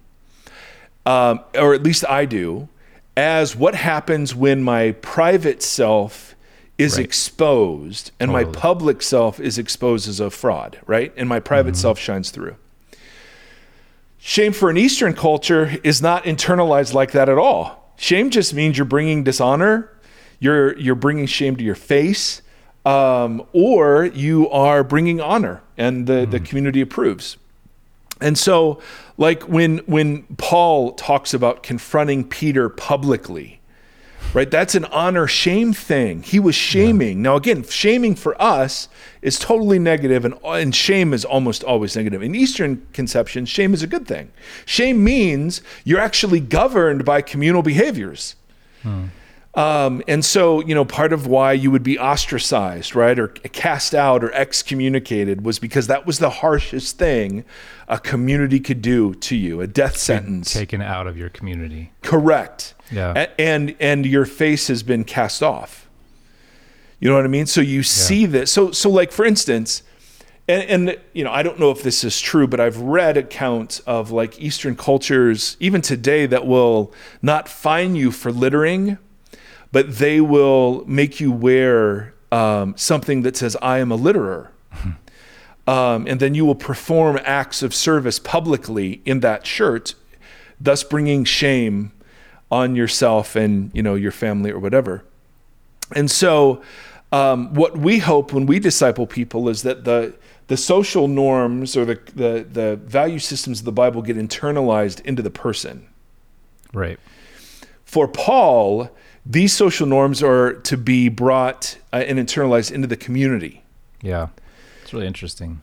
um, or at least I do, as what happens when my private self is Right. exposed and my public self is exposed as a fraud, right? And my private self shines through. Shame for an Eastern culture is not internalized like that at all. Shame just means you're bringing dishonor, you're you're bringing shame to your face, um, or you are bringing honor, and the the community approves. And so, like when when Paul talks about confronting Peter publicly, right? That's an honor shame thing. He was shaming. Now, again, shaming for us is totally negative, and, and shame is almost always negative. In Eastern conception, shame is a good thing. Shame means you're actually governed by communal behaviors. Um, and so, you know, part of why you would be ostracized, right, or cast out or excommunicated was because that was the harshest thing a community could do to you, a death sentence. Taken out of your community. Correct. Yeah. A- and and your face has been cast off. You know what I mean? So you see this. So so like for instance, and, and you know I don't know if this is true, but I've read accounts of like Eastern cultures even today that will not fine you for littering, but they will make you wear um, something that says "I am a litterer." Um, and then you will perform acts of service publicly in that shirt, thus bringing shame on yourself and you know your family or whatever. And so, um, what we hope when we disciple people is that the the social norms or the, the the value systems of the Bible get internalized into the person. Right. For Paul, these social norms are to be brought uh, and internalized into the community. Yeah. It's really interesting.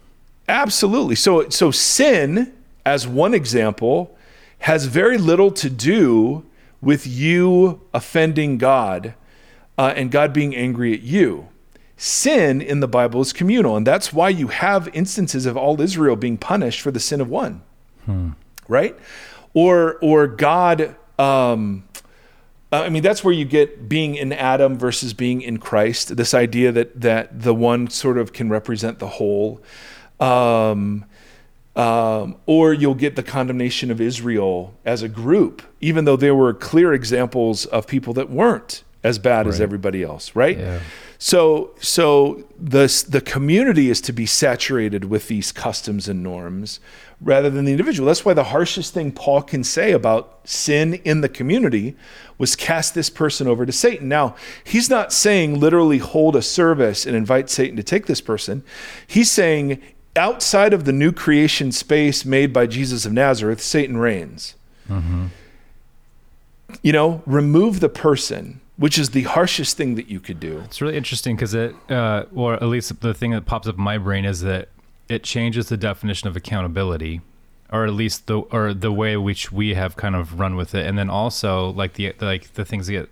Absolutely. So so sin as one example has very little to do with you offending God uh, and God being angry at you. Sin in the Bible is communal, and that's why you have instances of all Israel being punished for the sin of one, right? Or or God. Um, uh, I mean, that's where you get being in Adam versus being in Christ. This idea that that the one sort of can represent the whole, um, um, or you'll get the condemnation of Israel as a group, even though there were clear examples of people that weren't as bad as everybody else, right? Yeah. So, so the the community is to be saturated with these customs and norms rather than the individual. That's why the harshest thing Paul can say about sin in the community was cast this person over to Satan. Now, he's not saying literally hold a service and invite Satan to take this person. He's saying outside of the new creation space made by Jesus of Nazareth, Satan reigns. You know, remove the person, which is the harshest thing that you could do. It's really interesting because it, uh, or at least the thing that pops up in my brain is that it changes the definition of accountability, or at least the or the way which we have kind of run with it, and then also like the like the things that get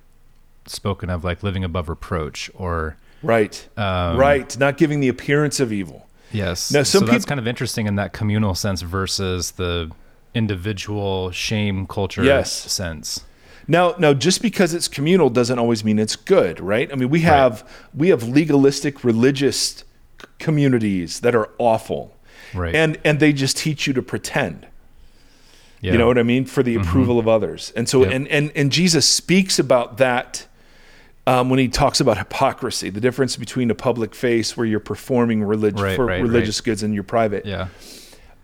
spoken of, like living above reproach, or Right. um, right. Not giving the appearance of evil. Yes. Now, some so that's kind of interesting in that communal sense versus the individual shame culture Yes. sense. Now, now, just because it's communal doesn't always mean it's good, right? I mean, we have we have legalistic religious c- communities that are awful, Right. and and they just teach you to pretend. yeah. You know what I mean for the approval of others, and so Yep. and and and Jesus speaks about that um, when he talks about hypocrisy, the difference between a public face where you're performing relig- Right, for right, religious goods and your private. Yeah.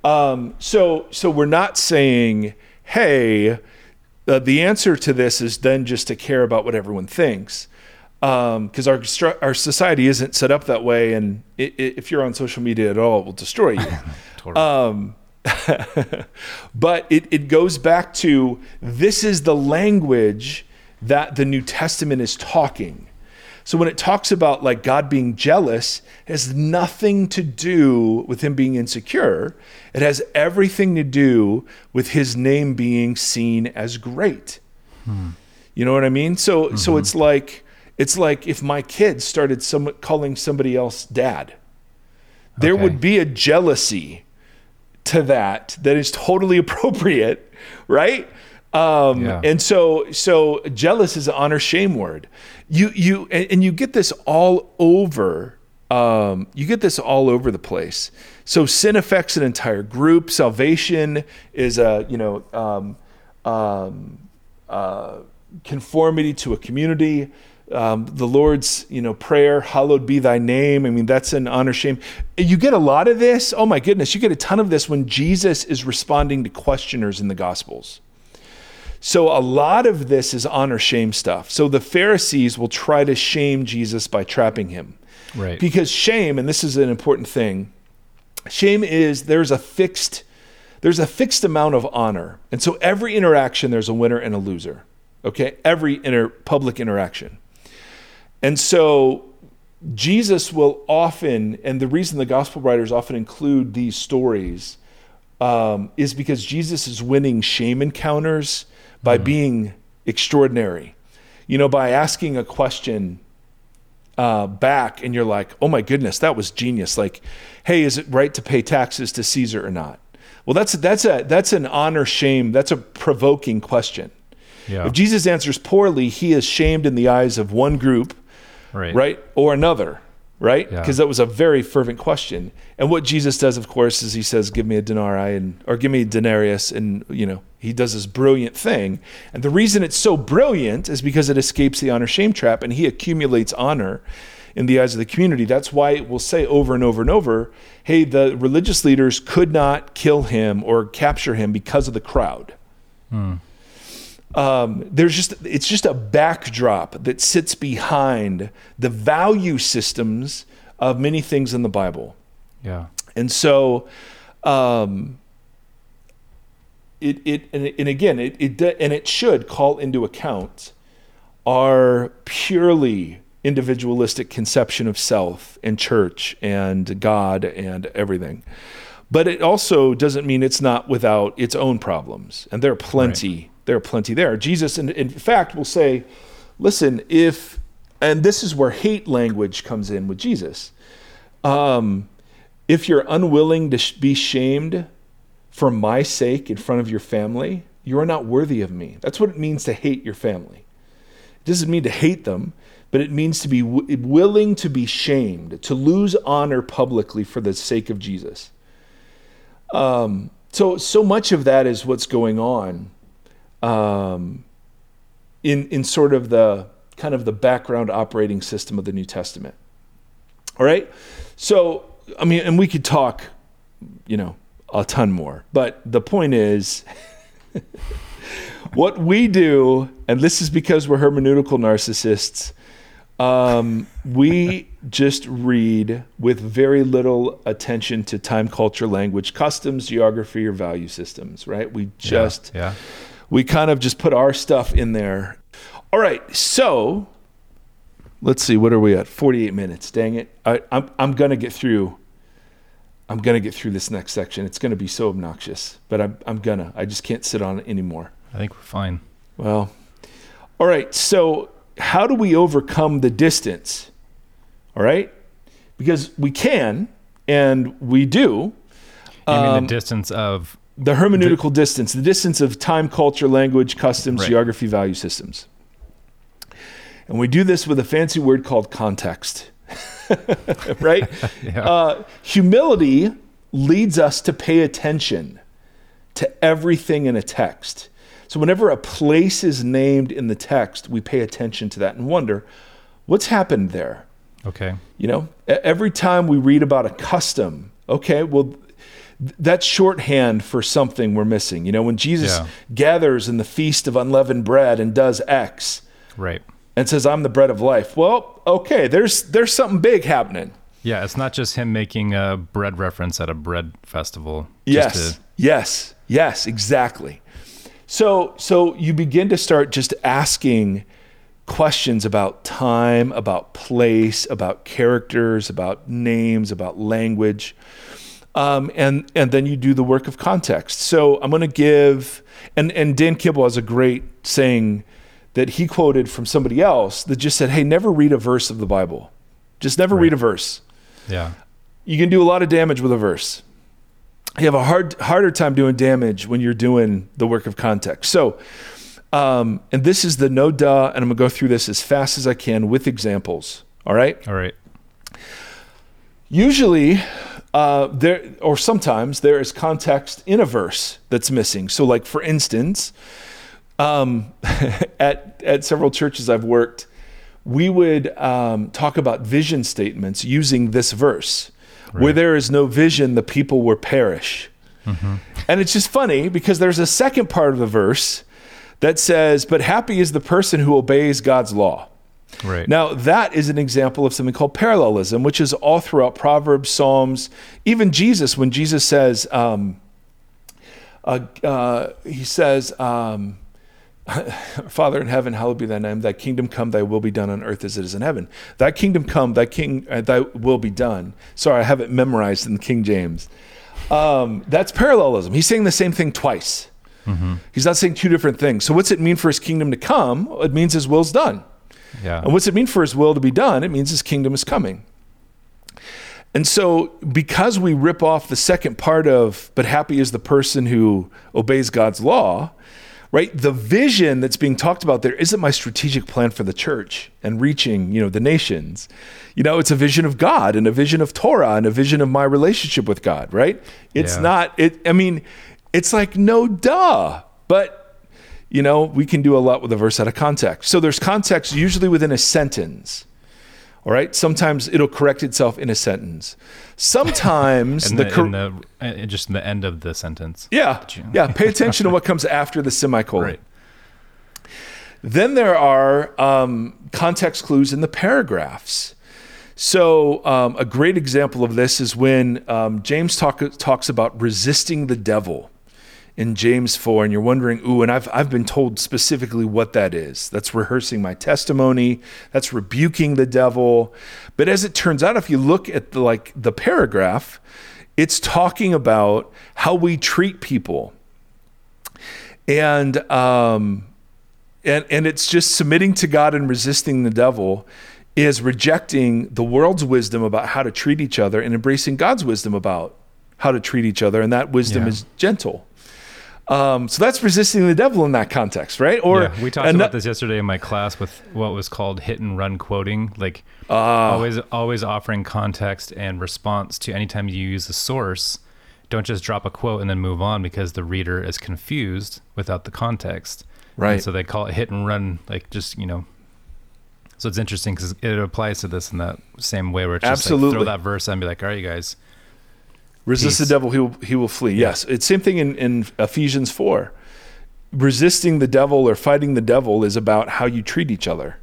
Um, so, so we're not saying, hey, uh, the answer to this is then just to care about what everyone thinks, Um, because our our society isn't set up that way, and i i if you're on social media at all, it will destroy you. Totally. Um, but it, it goes back to this is the language that the New Testament is talking. So when it talks about like God being jealous, it has nothing to do with him being insecure. It has everything to do with his name being seen as great. Hmm. You know what I mean? So so mm-hmm. it's like it's like if my kids started some calling somebody else dad. There Okay. would be a jealousy to that that is totally appropriate, right? Um, Yeah. And so, so jealous is an honor shame word. You you and, and you get this all over. Um, you get this all over the place. So sin affects an entire group. Salvation is a you know um, um, uh, conformity to a community. Um, the Lord's, you know, prayer, hallowed be thy name. I mean, that's an honor shame. You get a lot of this. Oh my goodness, you get a ton of this when Jesus is responding to questioners in the Gospels. So a lot of this is honor shame stuff. So the Pharisees will try to shame Jesus by trapping him. right. Because shame, and this is an important thing, shame is there's a fixed there's a fixed amount of honor. And so every interaction there's a winner and a loser. Okay? Every inter- public interaction. And so Jesus will often, and the reason the gospel writers often include these stories um, is because Jesus is winning shame encounters by being extraordinary. you know, by asking a question uh, back and you're like, oh my goodness, that was genius. Like, hey, is it right to pay taxes to Caesar or not? Well, that's that's a that's an honor shame. That's a provoking question. Yeah. If Jesus answers poorly, he is shamed in the eyes of one group, right. right, or another, right? Yeah. Because that was a very fervent question. And what Jesus does, of course, is he says, "Give me a denarii and or give me a denarius," and you know he does this brilliant thing. And the reason it's so brilliant is because it escapes the honor shame trap, and he accumulates honor in the eyes of the community. That's why it will say over and over and over, "Hey, the religious leaders could not kill him or capture him because of the crowd." Hmm. Um, there's just it's just a backdrop that sits behind the value systems of many things in the Bible, Yeah. and so um, it it and, and again it, it and it should call into account our purely individualistic conception of self and church and God and everything. But it also doesn't mean it's not without its own problems. And there are plenty, there are plenty there. Jesus, in, in fact, will say, listen, if, and this is where hate language comes in with Jesus. Um, if you're unwilling to be shamed for my sake in front of your family, you are not worthy of me. That's what it means to hate your family. It doesn't mean to hate them, but it means to be w- willing to be shamed, to lose honor publicly for the sake of Jesus. Um, so, so much of that is what's going on um, in in sort of the kind of the background operating system of the New Testament. All right, so I mean, and we could talk, you know, a ton more, but the point is. what we do, and this is because we're hermeneutical narcissists, um, we just read with very little attention to time, culture, language, customs, geography, or value systems, right? We just, Yeah. We kind of just put our stuff in there. All right, so let's see, what are we at? 48 minutes. Dang it. I, I'm, I'm going to get through. I'm going to get through this next section. It's going to be so obnoxious, but I'm, I'm going to. I just can't sit on it anymore. I think we're fine. Well, all right. So, how do we overcome the distance? All right, because we can, and we do. You mean Um, the distance of The hermeneutical distance, the distance of time, culture, language, customs, Right. geography, value systems. And we do this with a fancy word called context. right? Yeah. Uh, humility leads us to pay attention to everything in a text. So, whenever a place is named in the text, we pay attention to that and wonder what's happened there. okay? You know, every time we read about a custom, okay, well, that's shorthand for something we're missing. You know, when Jesus Yeah. gathers in the feast of unleavened bread and does X Right. and says, "I'm the bread of life," well, okay, there's there's something big happening. Yeah, it's not just him making a bread reference at a bread festival. Yes, to- yes, yes, exactly. So so you begin to start just asking questions about time, about place, about characters, about names, about language. Um, and and then you do the work of context. So I'm going to give and and Dan Kimball has a great saying that he quoted from somebody else that just said, "Hey, never read a verse of the Bible. Just never read a verse. yeah. You can do a lot of damage with a verse. You have a hard harder time doing damage when you're doing the work of context. So, um, and this is the no duh, and I'm gonna go through this as fast as I can with examples. All right. All right. Usually, uh, there or sometimes there is context in a verse that's missing. So, like for instance, um, at at several churches I've worked, we would um, talk about vision statements using this verse, where there is no vision, the people will perish. And it's just funny because there's a second part of the verse that says, "But happy is the person who obeys God's law." Right. Now, that is an example of something called parallelism, which is all throughout Proverbs, Psalms, even Jesus, when Jesus says, um, uh, uh, he says, um, Father in heaven, hallowed be thy name. Thy kingdom come, thy will be done on earth as it is in heaven. Thy kingdom come, thy king, uh, thy will be done. Sorry, I have it memorized in the King James. Um, that's parallelism. He's saying the same thing twice. He's not saying two different things. So, what's it mean for his kingdom to come? It means his will's done. Yeah. And what's it mean for his will to be done? It means his kingdom is coming. And so, because we rip off the second part of, but happy is the person who obeys God's law, right? The vision that's being talked about there isn't my strategic plan for the church and reaching, you know, the nations. You know, it's a vision of God and a vision of Torah and a vision of my relationship with God, right? It's Yeah. not, it, I mean, it's like, no duh. But, you know, we can do a lot with a verse out of context. So there's context usually within a sentence. All right. Sometimes it'll correct itself in a sentence. Sometimes in the, the, cor- in the uh, just in the end of the sentence. yeah, you- yeah. Pay attention to what comes after the semicolon. Right. Then there are um, context clues in the paragraphs. So um, a great example of this is when um, James talk, talks about resisting the devil in James 4, and you're wondering, ooh, and I've, I've been told specifically what that is. That's rehearsing my testimony. That's rebuking the devil. But as it turns out, if you look at the, like the paragraph, it's talking about how we treat people. And um, and and it's just submitting to God and resisting the devil is rejecting the world's wisdom about how to treat each other and embracing God's wisdom about how to treat each other, and that wisdom Yeah. is gentle. Um, so that's resisting the devil in that context, right? Or yeah, we talked about this yesterday in my class with what was called hit and run quoting, like Ah. always always offering context and response to anytime you use a source. Don't just drop a quote and then move on because the reader is confused without the context. Right. And so they call it hit and run, like just you know. So it's interesting because it applies to this in that same way where it's just like throw that verse and be like, all right, you guys, Resist the devil, he will, he will flee. Yes. It's same thing in, in Ephesians 4. Resisting the devil or fighting the devil is about how you treat each other,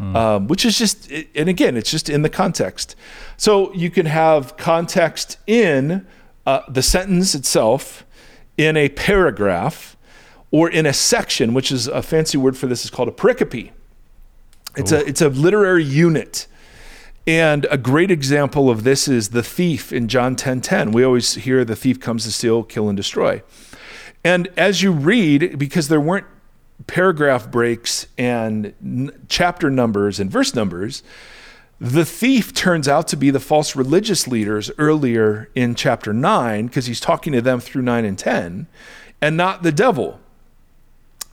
um, which is just, and again, it's just in the context. So you can have context in uh, the sentence itself, in a paragraph, or in a section, which is a fancy word for this is called a pericope. It's a, it's a literary unit. And a great example of this is the thief in John 10:10. We always hear the thief comes to steal, kill and destroy. And as you read because there weren't paragraph breaks and n- chapter numbers and verse numbers, the thief turns out to be the false religious leaders earlier in chapter 9 because he's talking to them through 9 and 10 and not the devil.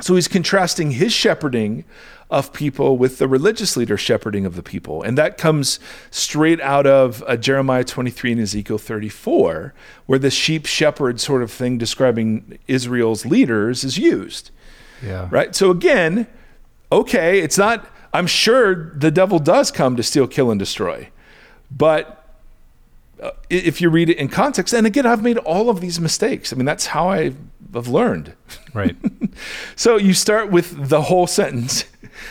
So he's contrasting his shepherding of people with the religious leader shepherding of the people. And that comes straight out of uh, Jeremiah 23 and Ezekiel 34, where the sheep shepherd sort of thing describing Israel's leaders is used. yeah, Right? So again, okay, it's not, I'm sure the devil does come to steal, kill, and destroy. But uh, if you read it in context, and again, I've made all of these mistakes. I mean, that's how I have learned. right, So you start with the whole sentence,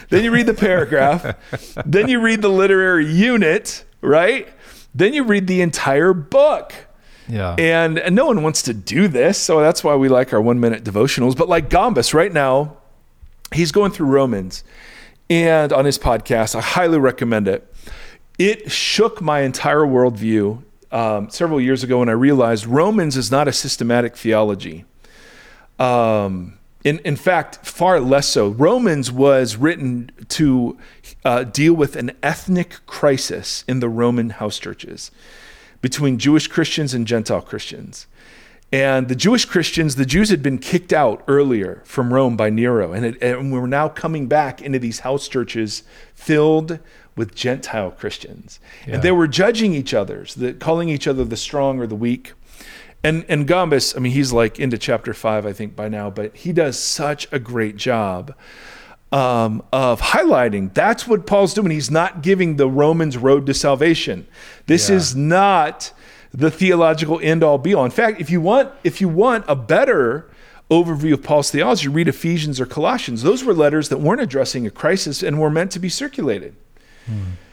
then you read the paragraph, then you read the literary unit, right? Then you read the entire book. yeah, And, and no one wants to do this, so that's why we like our one minute devotionals. But like Gombis right now, he's going through Romans and on his podcast, I highly recommend it. It shook my entire worldview um, several years ago when I realized Romans is not a systematic theology. Um, in, in fact, far less so. Romans was written to uh, deal with an ethnic crisis in the Roman house churches between Jewish Christians and Gentile Christians. And the Jewish Christians, the Jews had been kicked out earlier from Rome by Nero, and, it, and we were now coming back into these house churches filled with Gentile Christians. Yeah. And they were judging each other's, the, calling each other the strong or the weak. And and Gombis, I mean, he's like into chapter five, I think, by now, but he does such a great job um, of highlighting that's what Paul's doing. He's not giving the Romans road to salvation. This Yeah. is not the theological end all be all. In fact, if you want if you want a better overview of Paul's theology, read Ephesians or Colossians. Those were letters that weren't addressing a crisis and were meant to be circulated.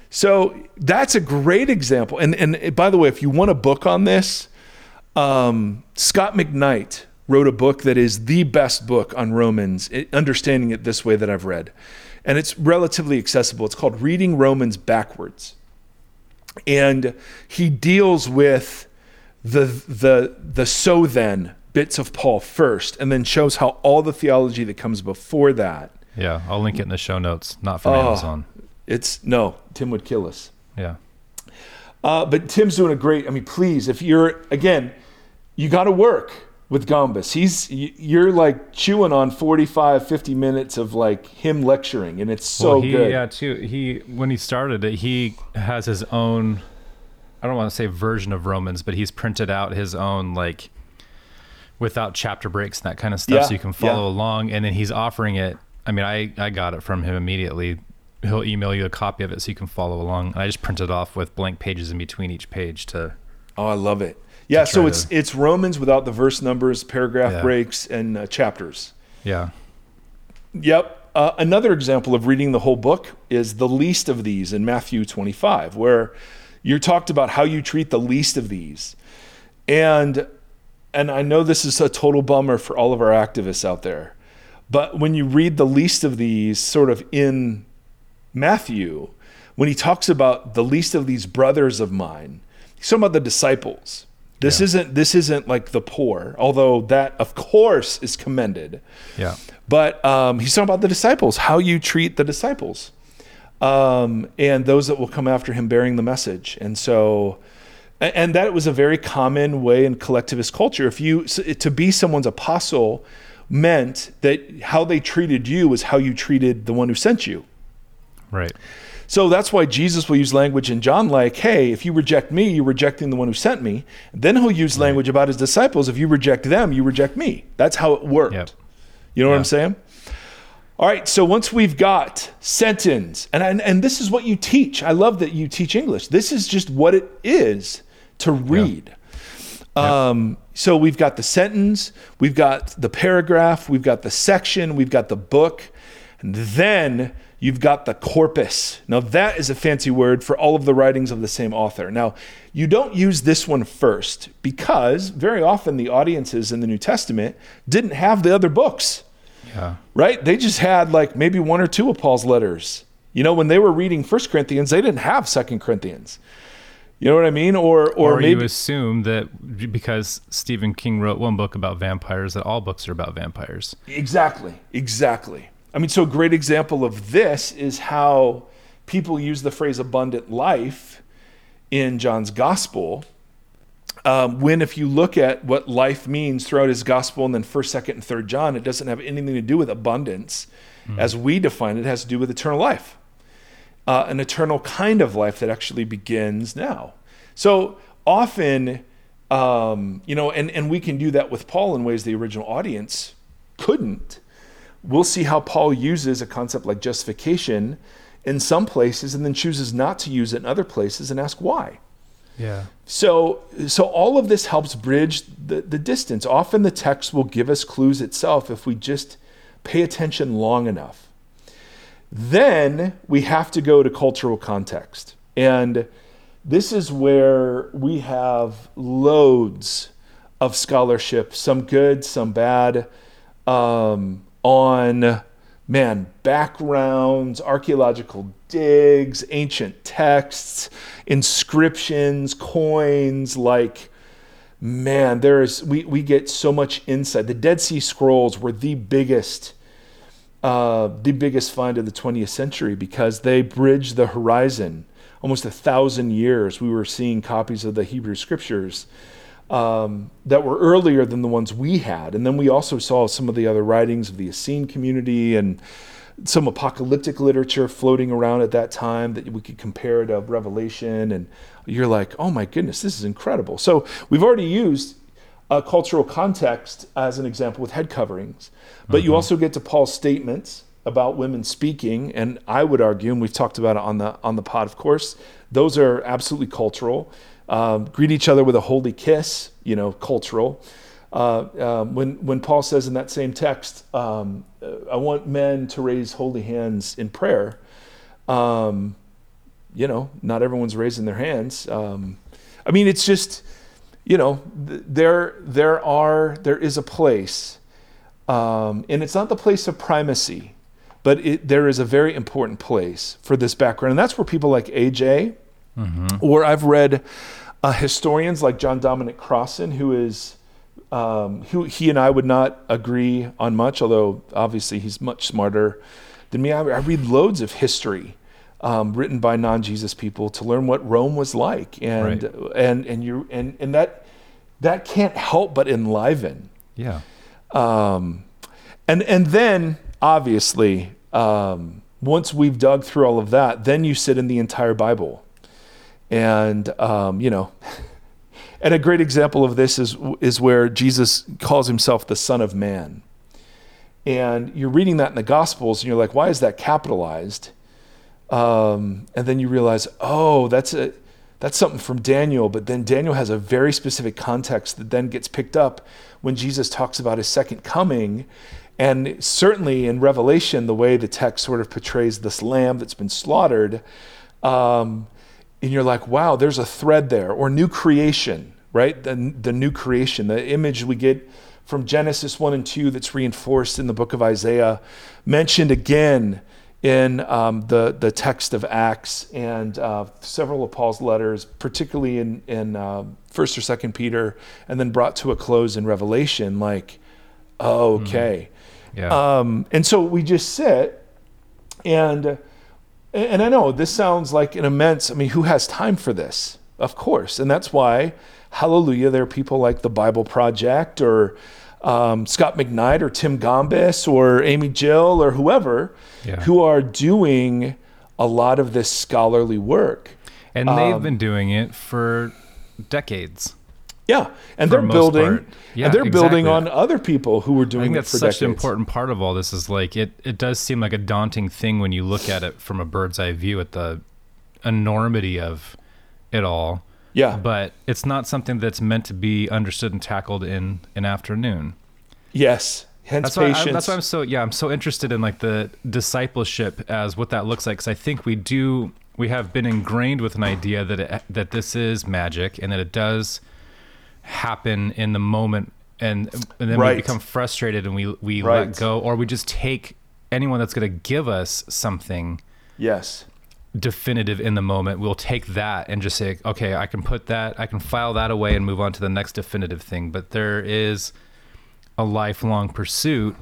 So that's a great example. And and by the way, if you want a book on this, um, Scot McKnight wrote a book that is the best book on Romans, understanding it this way that I've read. And it's relatively accessible. It's called Reading Romans Backwards. And he deals with the the the so then bits of Paul first and then shows how all the theology that comes before that. Yeah, I'll link it in the show notes. Not from Oh. Amazon. It's no, Tim would kill us. Yeah. Uh, but Tim's doing a great. I mean, please, if you're again, you got to work with Gombis. He's you're like chewing on 45, 50 minutes of like him lecturing, and it's so well, he, good. Yeah, too. He when he started it, he has his own. I don't want to say version of Romans, but he's printed out his own like without chapter breaks and that kind of stuff, Yeah, so you can follow yeah. along. And then he's offering it. I mean, I I got it from him immediately. He'll email you a copy of it so you can follow along. And I just print it off with blank pages in between each page to. Oh, I love it. Yeah, so try it's to- it's Romans without the verse numbers, paragraph Yeah. breaks, and uh, chapters. Yeah. Yep. Uh, another example of reading the whole book is the least of these in Matthew 25, where you're talked about how you treat the least of these. And and I know this is a total bummer for all of our activists out there. But when you read the least of these sort of in Matthew, when he talks about the least of these brothers of mine, he's talking about the disciples. This Yeah. isn't this isn't like the poor, although that of course is commended. Yeah. But um, he's talking about the disciples, how you treat the disciples, um, and those that will come after him bearing the message. And so, and that was a very common way in collectivist culture. If you to be someone's apostle meant that how they treated you was how you treated the one who sent you. Right. So that's why Jesus will use language in John like, hey, if you reject me, you're rejecting the one who sent me. Then he'll use language about his disciples. If you reject them, you reject me. That's how it worked. Yep. You know what I'm saying? All right, so once we've got sentence, and, and and this is what you teach. I love that you teach English. This is just what it is to read. Yeah. Um, so we've got the sentence, we've got the paragraph, we've got the section, we've got the book, and then you've got the corpus. Now that is a fancy word for all of the writings of the same author. Now you don't use this one first because very often the audiences in the New Testament didn't have the other books Yeah. right? They just had like maybe one or two of Paul's letters. You know, when they were reading First Corinthians, they didn't have Second Corinthians. You know what I mean? Or or, Or, maybe you assume that because Stephen King wrote one book about vampires, that all books are about vampires. exactly, exactly. I mean, so a great example of this is how people use the phrase abundant life in John's gospel. Um, when if you look at what life means throughout his gospel and then first, second, and third John, it doesn't have anything to do with abundance as we define it. It has to do with eternal life. uh, an eternal kind of life that actually begins now. So often, um, you know, and, and we can do that with Paul in ways the original audience couldn't. We'll see how Paul uses a concept like justification in some places and then chooses not to use it in other places and ask why. Yeah. So, so all of this helps bridge the, the distance. Often the text will give us clues itself if we just pay attention long enough. Then we have to go to cultural context. And this is where we have loads of scholarship, some good, some bad, um, on man, backgrounds, archaeological digs, ancient texts, inscriptions, coins, like man, there is we, we get so much insight. The Dead Sea Scrolls were the biggest uh, the biggest find of the 20th century because they bridged the horizon almost a thousand years. We were seeing copies of the Hebrew scriptures um, that were earlier than the ones we had. And then we also saw some of the other writings of the Essene community and some apocalyptic literature floating around at that time that we could compare to Revelation. And you're like, oh my goodness, this is incredible. So we've already used a cultural context as an example with head coverings, but you also get to Paul's statements about women speaking, and I would argue, and we've talked about it on the on the pod, of course, those are absolutely cultural. Um, greet each other with a holy kiss, you know, cultural. Uh, um, when when Paul says in that same text, um, uh, I want men to raise holy hands in prayer. Um, you know, not everyone's raising their hands. Um, I mean, it's just, you know, th- there there are there is a place, um, and it's not the place of primacy, but it, there is a very important place for this background, and that's where people like AJ, or I've read uh, historians like John Dominic Crossan, who is um, who he and I would not agree on much, although obviously he's much smarter than me. I, I read loads of history um, written by non-Jesus people to learn what Rome was like, and Right. and and you and and that that can't help but enliven. Yeah. Um, and and then obviously, um, once we've dug through all of that, then you sit in the entire Bible, and um, you know. And a great example of this is is where Jesus calls himself the Son of Man. And you're reading that in the Gospels, and you're like, why is that capitalized? Um, and then you realize, oh, that's a that's something from Daniel. But then Daniel has a very specific context that then gets picked up when Jesus talks about his second coming. And certainly in Revelation, the way the text sort of portrays this lamb that's been slaughtered, um, and you're like, wow, there's a thread there, or new creation, right? The, the new creation, the image we get from Genesis 1 and 2 that's reinforced in the book of Isaiah, mentioned again in um, the, the text of Acts and uh, several of Paul's letters, particularly in, in uh, 1st or 2nd Peter, and then brought to a close in Revelation. Like, oh, okay. Yeah. Um, and so we just sit and and I know this sounds like an immense, I mean, who has time for this? Of course. And that's why, hallelujah, there are people like the Bible Project or um, Scot McKnight or Tim Gombis or Amy Jill or whoever Yeah. who are doing a lot of this scholarly work. and they've um, been doing it for decades. Yeah. And they're building. Yeah, and they're building exactly. on other people who were doing. I think that's such an important part of all this is like it it does seem like a daunting thing when you look at it from a bird's eye view at the enormity of it all. Yeah. But it's not something that's meant to be understood and tackled in an afternoon. Yes. Hence That's why, patience. I, that's why I'm so yeah I'm so interested in like the discipleship as what that looks like because I think we do we have been ingrained with an idea that it, that this is magic and that it does happen in the moment and and then Right. we become frustrated and we we Right. let go or we just take anyone that's going to give us something yes. definitive in the moment we'll take that and just say okay i can put that i can file that away and move on to the next definitive thing but there is a lifelong pursuit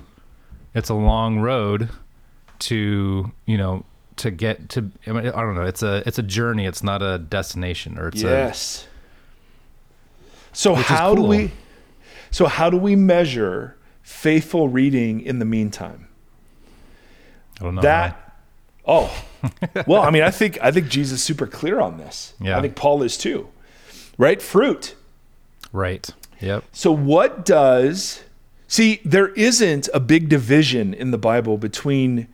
it's a long road to you know to get to I, mean, I don't know it's a it's a journey it's not a destination or it's yes. So Which how do we so how do we measure faithful reading in the meantime? I don't know that oh well, I mean, I think I think Jesus is super clear on this. Yeah. I think Paul is too. Right? Fruit. right yep So what does see there isn't a big division in the Bible between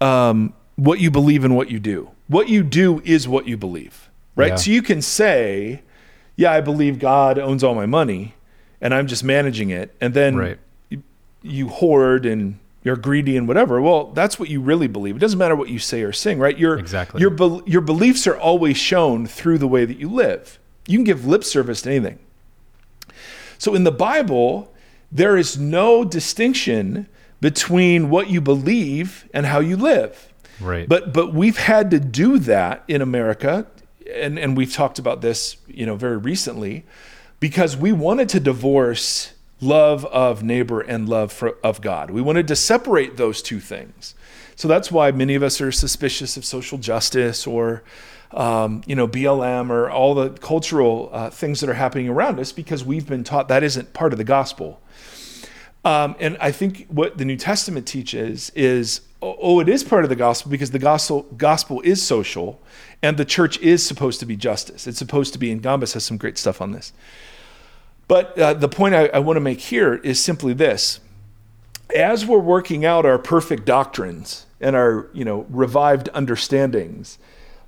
um, what you believe and what you do. What you do is what you believe, right? Yeah. So you can say, "Yeah, I believe God owns all my money, and I'm just managing it," and then Right. you, you hoard and you're greedy and whatever. Well, that's what you really believe. It doesn't matter what you say or sing, right? Your Exactly. your bel your beliefs are always shown through the way that you live. You can give lip service to anything. So in the Bible, there is no distinction between what you believe and how you live. right But but we've had to do that in America, and, and we've talked about this, you know, very recently, because we wanted to divorce love of neighbor and love for, of God. We wanted to separate those two things. So that's why many of us are suspicious of social justice or, um, you know, BLM or all the cultural uh, things that are happening around us because we've been taught that isn't part of the gospel. Um, and I think what the New Testament teaches is, oh, oh, it is part of the gospel because the gospel gospel is social, and the church is supposed to be justice. It's supposed to be. And Gombis has some great stuff on this. But uh, the point I, I want to make here is simply this: as we're working out our perfect doctrines and our you know revived understandings,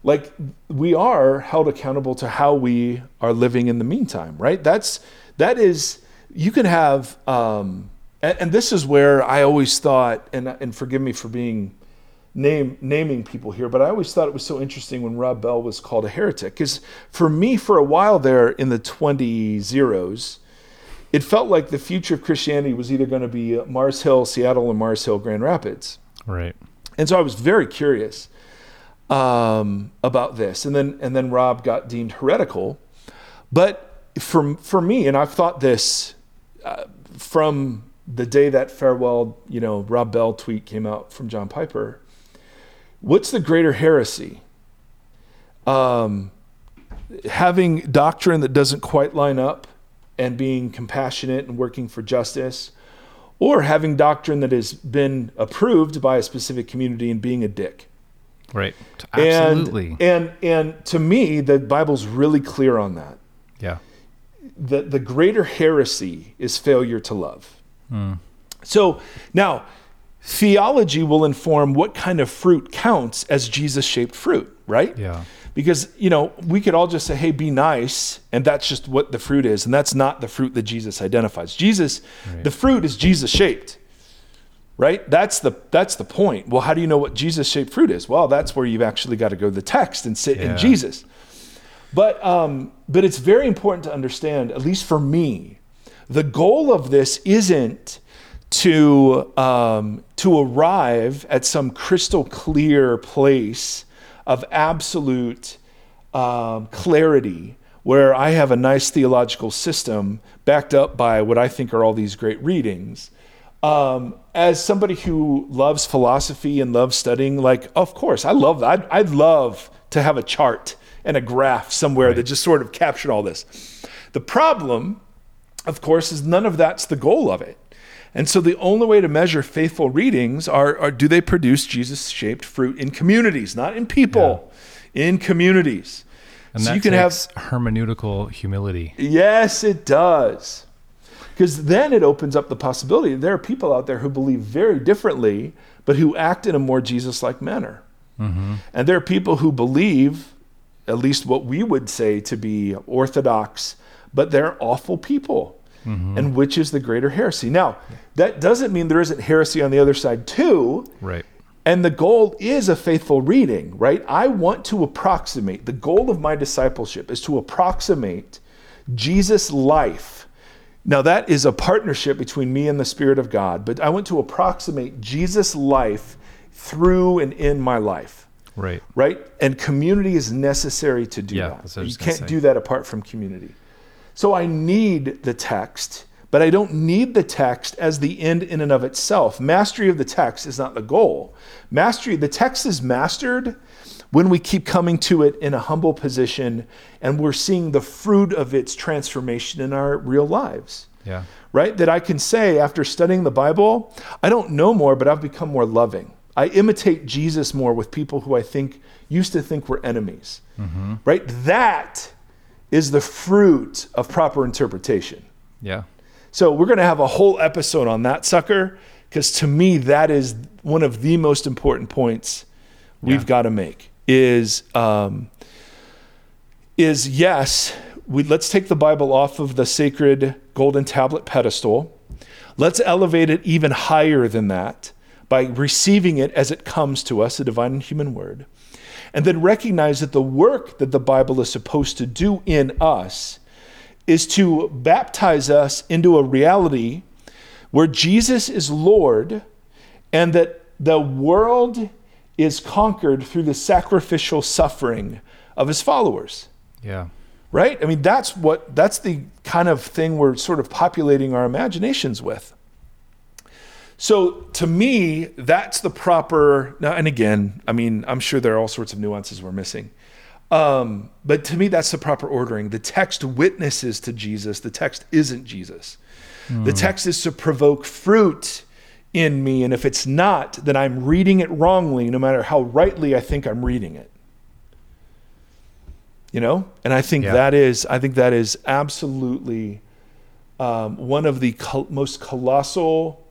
like we are held accountable to how we are living in the meantime, right? That's that is you can have, um, and, and this is where I always thought, and and forgive me for being name naming people here, but I always thought it was so interesting when Rob Bell was called a heretic, because for me, for a while there in the twenty zeros, it felt like the future of Christianity was either going to be Mars Hill, Seattle, or Mars Hill, Grand Rapids. right And so I was very curious um, about this, and then and then Rob got deemed heretical. But for for me, and I've thought this uh, from the day that farewell, you know, Rob Bell tweet came out from John Piper, what's the greater heresy? Um, having doctrine that doesn't quite line up and being compassionate and working for justice, or having doctrine that has been approved by a specific community and being a dick. Right. Absolutely. And and, and to me, the Bible's really clear on that. yeah. The the greater heresy is failure to love. Hmm. So now, theology will inform what kind of fruit counts as Jesus shaped fruit, right? Yeah. Because, you know, we could all just say, hey, be nice, and that's just what the fruit is. And that's not the fruit that Jesus identifies. Jesus, Right. the fruit is Jesus shaped. Right? That's the that's the point. Well, how do you know what Jesus shaped fruit is? Well, that's where you've actually got to go to the text and sit Yeah. in Jesus. But um, but it's very important to understand, at least for me, the goal of this isn't to um, to arrive at some crystal clear place of absolute um, clarity where I have a nice theological system backed up by what I think are all these great readings. Um, as somebody who loves philosophy and loves studying, like, of course, I love that. I'd, I'd love to have a chart and a graph somewhere that just sort of captured all this. The problem, of course, is none of that's the goal of it. And so the only way to measure faithful readings are, are do they produce Jesus shaped fruit in communities, not in people, in communities. And so you can have hermeneutical humility. Yes, it does. Because then it opens up the possibility there are people out there who believe very differently, but who act in a more Jesus like manner. Mm-hmm. And there are people who believe, at least what we would say to be orthodox, but they're awful people. Mm-hmm. And which is the greater heresy? Now, that doesn't mean there isn't heresy on the other side, too. Right. And the goal is a faithful reading, right? I want to approximate, the goal of my discipleship is to approximate Jesus' life. Now, that is a partnership between me and the Spirit of God, but I want to approximate Jesus' life through and in my life, Right. right? And community is necessary to do Yeah, that. that's what I was You can't say. do that apart from community. So I need the text, but I don't need the text as the end in and of itself. Mastery of the text is not the goal. Mastery, the text is mastered when we keep coming to it in a humble position and we're seeing the fruit of its transformation in our real lives. Yeah. Right? That I can say after studying the Bible, I don't know more, but I've become more loving. I imitate Jesus more with people who I think used to think were enemies. Mm-hmm. Right? That is the fruit of proper interpretation. Yeah. So we're going to have a whole episode on that sucker because to me that is one of the most important points we've Yeah. got to make is um, is yes we let's take the Bible off of the sacred golden tablet pedestal. Let's elevate it even higher than that by receiving it as it comes to us, the divine and human word. And then recognize that the work that the Bible is supposed to do in us is to baptize us into a reality where Jesus is Lord and that the world is conquered through the sacrificial suffering of his followers. Yeah. Right? I mean, that's what that's the kind of thing we're sort of populating our imaginations with. So to me, that's the proper now, and again, I mean, I'm sure there are all sorts of nuances we're missing. Um, but to me, that's the proper ordering. The text witnesses to Jesus, the text isn't Jesus. The text is to provoke fruit in me. And if it's not, then I'm reading it wrongly, no matter how rightly I think I'm reading it. You know? And I think Yeah. that is, I think that is absolutely um, one of the col- most colossal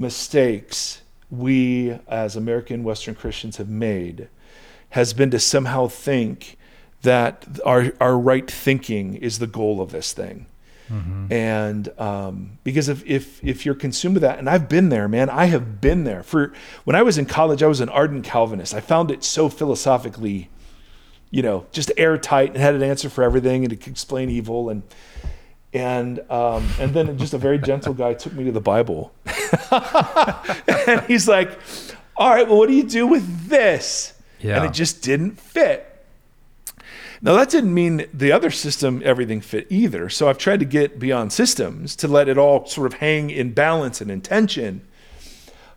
mistakes we as American Western Christians have made has been to somehow think that our, our right thinking is the goal of this thing. And um, because if, if if you're consumed with that, and I've been there, man, I have been there. For when I was in college, I was an ardent Calvinist. I found it so philosophically, you know, just airtight and had an answer for everything, and it could explain evil. And and um, and then just a very gentle guy took me to the Bible, and he's like, "All right, well, what do you do with this?" Yeah. And it just didn't fit. Now, that didn't mean the other system, everything fit either. So I've tried to get beyond systems to let it all sort of hang in balance and intention.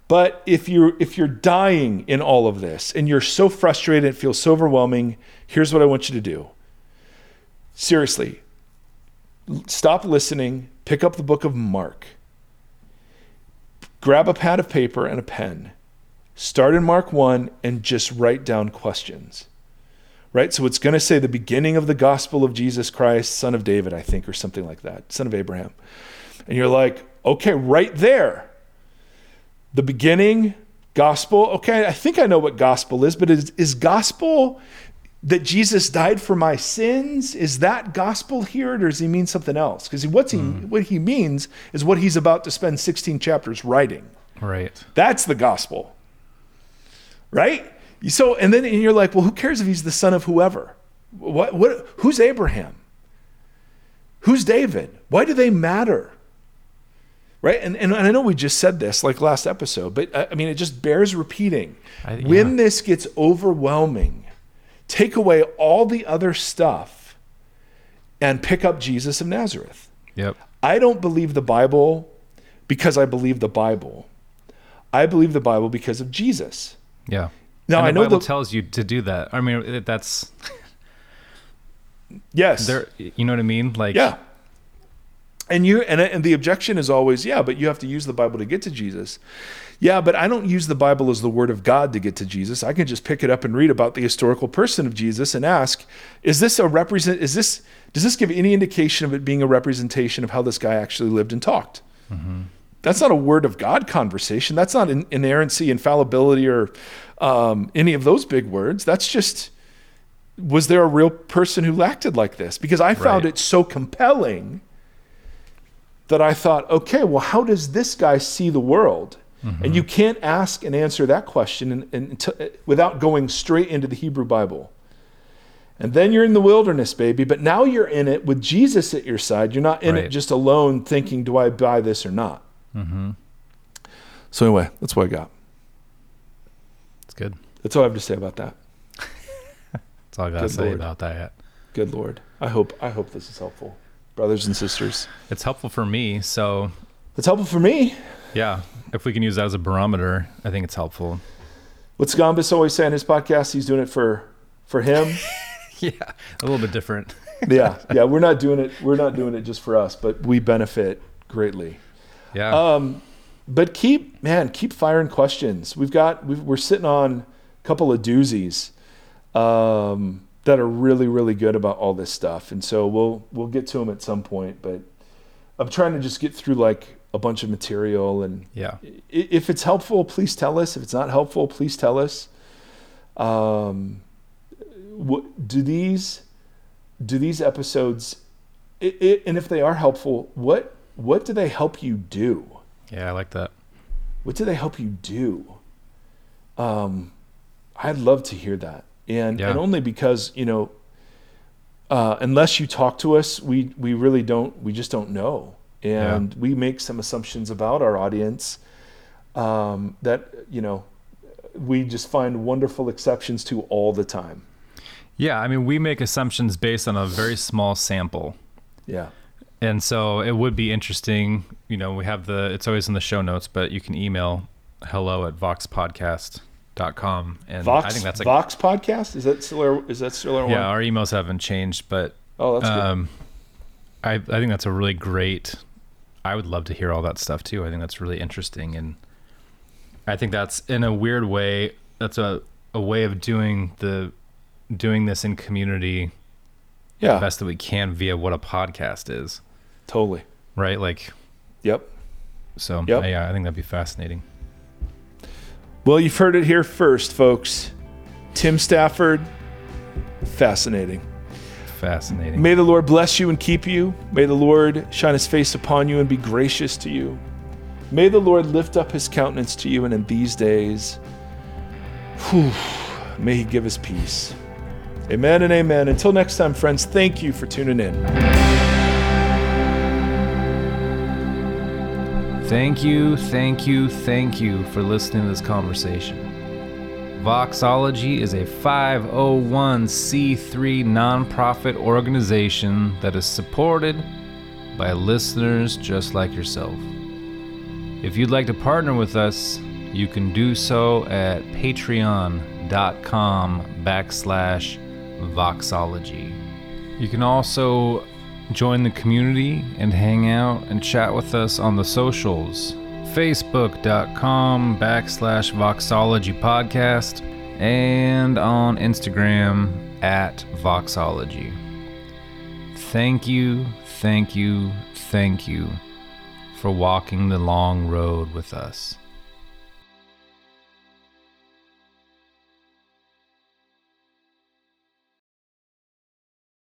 But if you're if you're dying in all of this and you're so frustrated, it feels so overwhelming, here's what I want you to do. Seriously, stop listening, pick up the book of Mark. Grab a pad of paper and a pen. Start in Mark 1 and just write down questions right? So it's going to say the beginning of the gospel of Jesus Christ, son of David, I think, or something like that, son of Abraham. And you're like, okay, right there. The beginning, gospel. Okay, I think I know what gospel is, but is, is gospel that Jesus died for my sins? Is that gospel here, or does he mean something else? Because what's he, mm. what he means is what he's about to spend 16 chapters writing. Right. That's the gospel. Right? So, and then and you're like, well, who cares if he's the son of whoever? What, what, who's Abraham? Who's David? Why do they matter? Right? And, and, I know we just said this like last episode, but uh, I mean, it just bears repeating. I, yeah. When this gets overwhelming, take away all the other stuff and pick up Jesus of Nazareth. Yep. I don't believe the Bible because I believe the Bible. I believe the Bible because of Jesus. Yeah. Now and I know the Bible the tells you to do that. I mean, that's yes. There, you know what I mean? Like yeah. And you and and the objection is always yeah, but you have to use the Bible to get to Jesus. Yeah, but I don't use the Bible as the word of God to get to Jesus. I can just pick it up and read about the historical person of Jesus and ask, is this a represent is this does this give any indication of it being a representation of how this guy actually lived and talked? Mm-hmm. That's not a word of God conversation. That's not inerrancy, infallibility, or um, any of those big words. That's just, was there a real person who acted like this? Because I found right. it so compelling that I thought, okay, well, how does this guy see the world? Mm-hmm. And you can't ask and answer that question in, in, t- without going straight into the Hebrew Bible. And then you're in the wilderness, baby. But now you're in it with Jesus at your side. You're not in right. it just alone thinking, do I buy this or not? Mm-hmm. So, anyway, that's what I got. It's good. That's all I have to say about that. That's all I got to say Lord. about that. Good Lord. I hope I hope this is helpful, brothers and sisters. It's helpful for me. So it's helpful for me. Yeah, if we can use that as a barometer, I think it's helpful. What's Gombis always say in his podcast? He's doing it for for him. yeah, a little bit different. yeah, yeah. We're not doing it. We're not doing it just for us, but we benefit greatly. Yeah. Um, but keep man, keep firing questions. We've got we are sitting on a couple of doozies um, that are really really good about all this stuff, and so we'll we'll get to them at some point. But I'm trying to just get through like a bunch of material, and yeah, if it's helpful, please tell us. If it's not helpful, please tell us. Um, what do these do these episodes? It, it, and if they are helpful, what what do they help you do? Yeah, I like that. What do they help you do? Um, I'd love to hear that, and yeah. and only because you know, uh, unless you talk to us, we we really don't. We just don't know, and yeah. we make some assumptions about our audience um, that you know we just find wonderful exceptions to all the time. Yeah, I mean, we make assumptions based on a very small sample. Yeah. And so it would be interesting. You know, we have the, it's always in the show notes, but you can email hello at voxpodcast.com. And Vox, I think that's like, Vox Podcast? Is that still our, is that still our Yeah, one? our emails haven't changed, but oh, that's um, good. I, I think that's a really great, I would love to hear all that stuff too. I think that's really interesting. And I think that's in a weird way, that's a, a way of doing the, doing this in community yeah. the best that we can via what a podcast is. Totally. Right? Like, yep. So, yep. yeah, I think that'd be fascinating. Well, you've heard it here first, folks. Tim Stafford, fascinating. Fascinating. May the Lord bless you and keep you. May the Lord shine his face upon you and be gracious to you. May the Lord lift up his countenance to you, and in these days, whew, may he give us peace. Amen and amen. Until next time, friends, thank you for tuning in. Thank you, thank you, thank you for listening to this conversation. Voxology is a 501c3 nonprofit organization that is supported by listeners just like yourself. If you'd like to partner with us, you can do so at patreon.com backslash voxology. You can also join the community and hang out and chat with us on the socials. Facebook.com backslash voxology podcast and on instagram at voxology. Thank you thank you thank you for walking the long road with us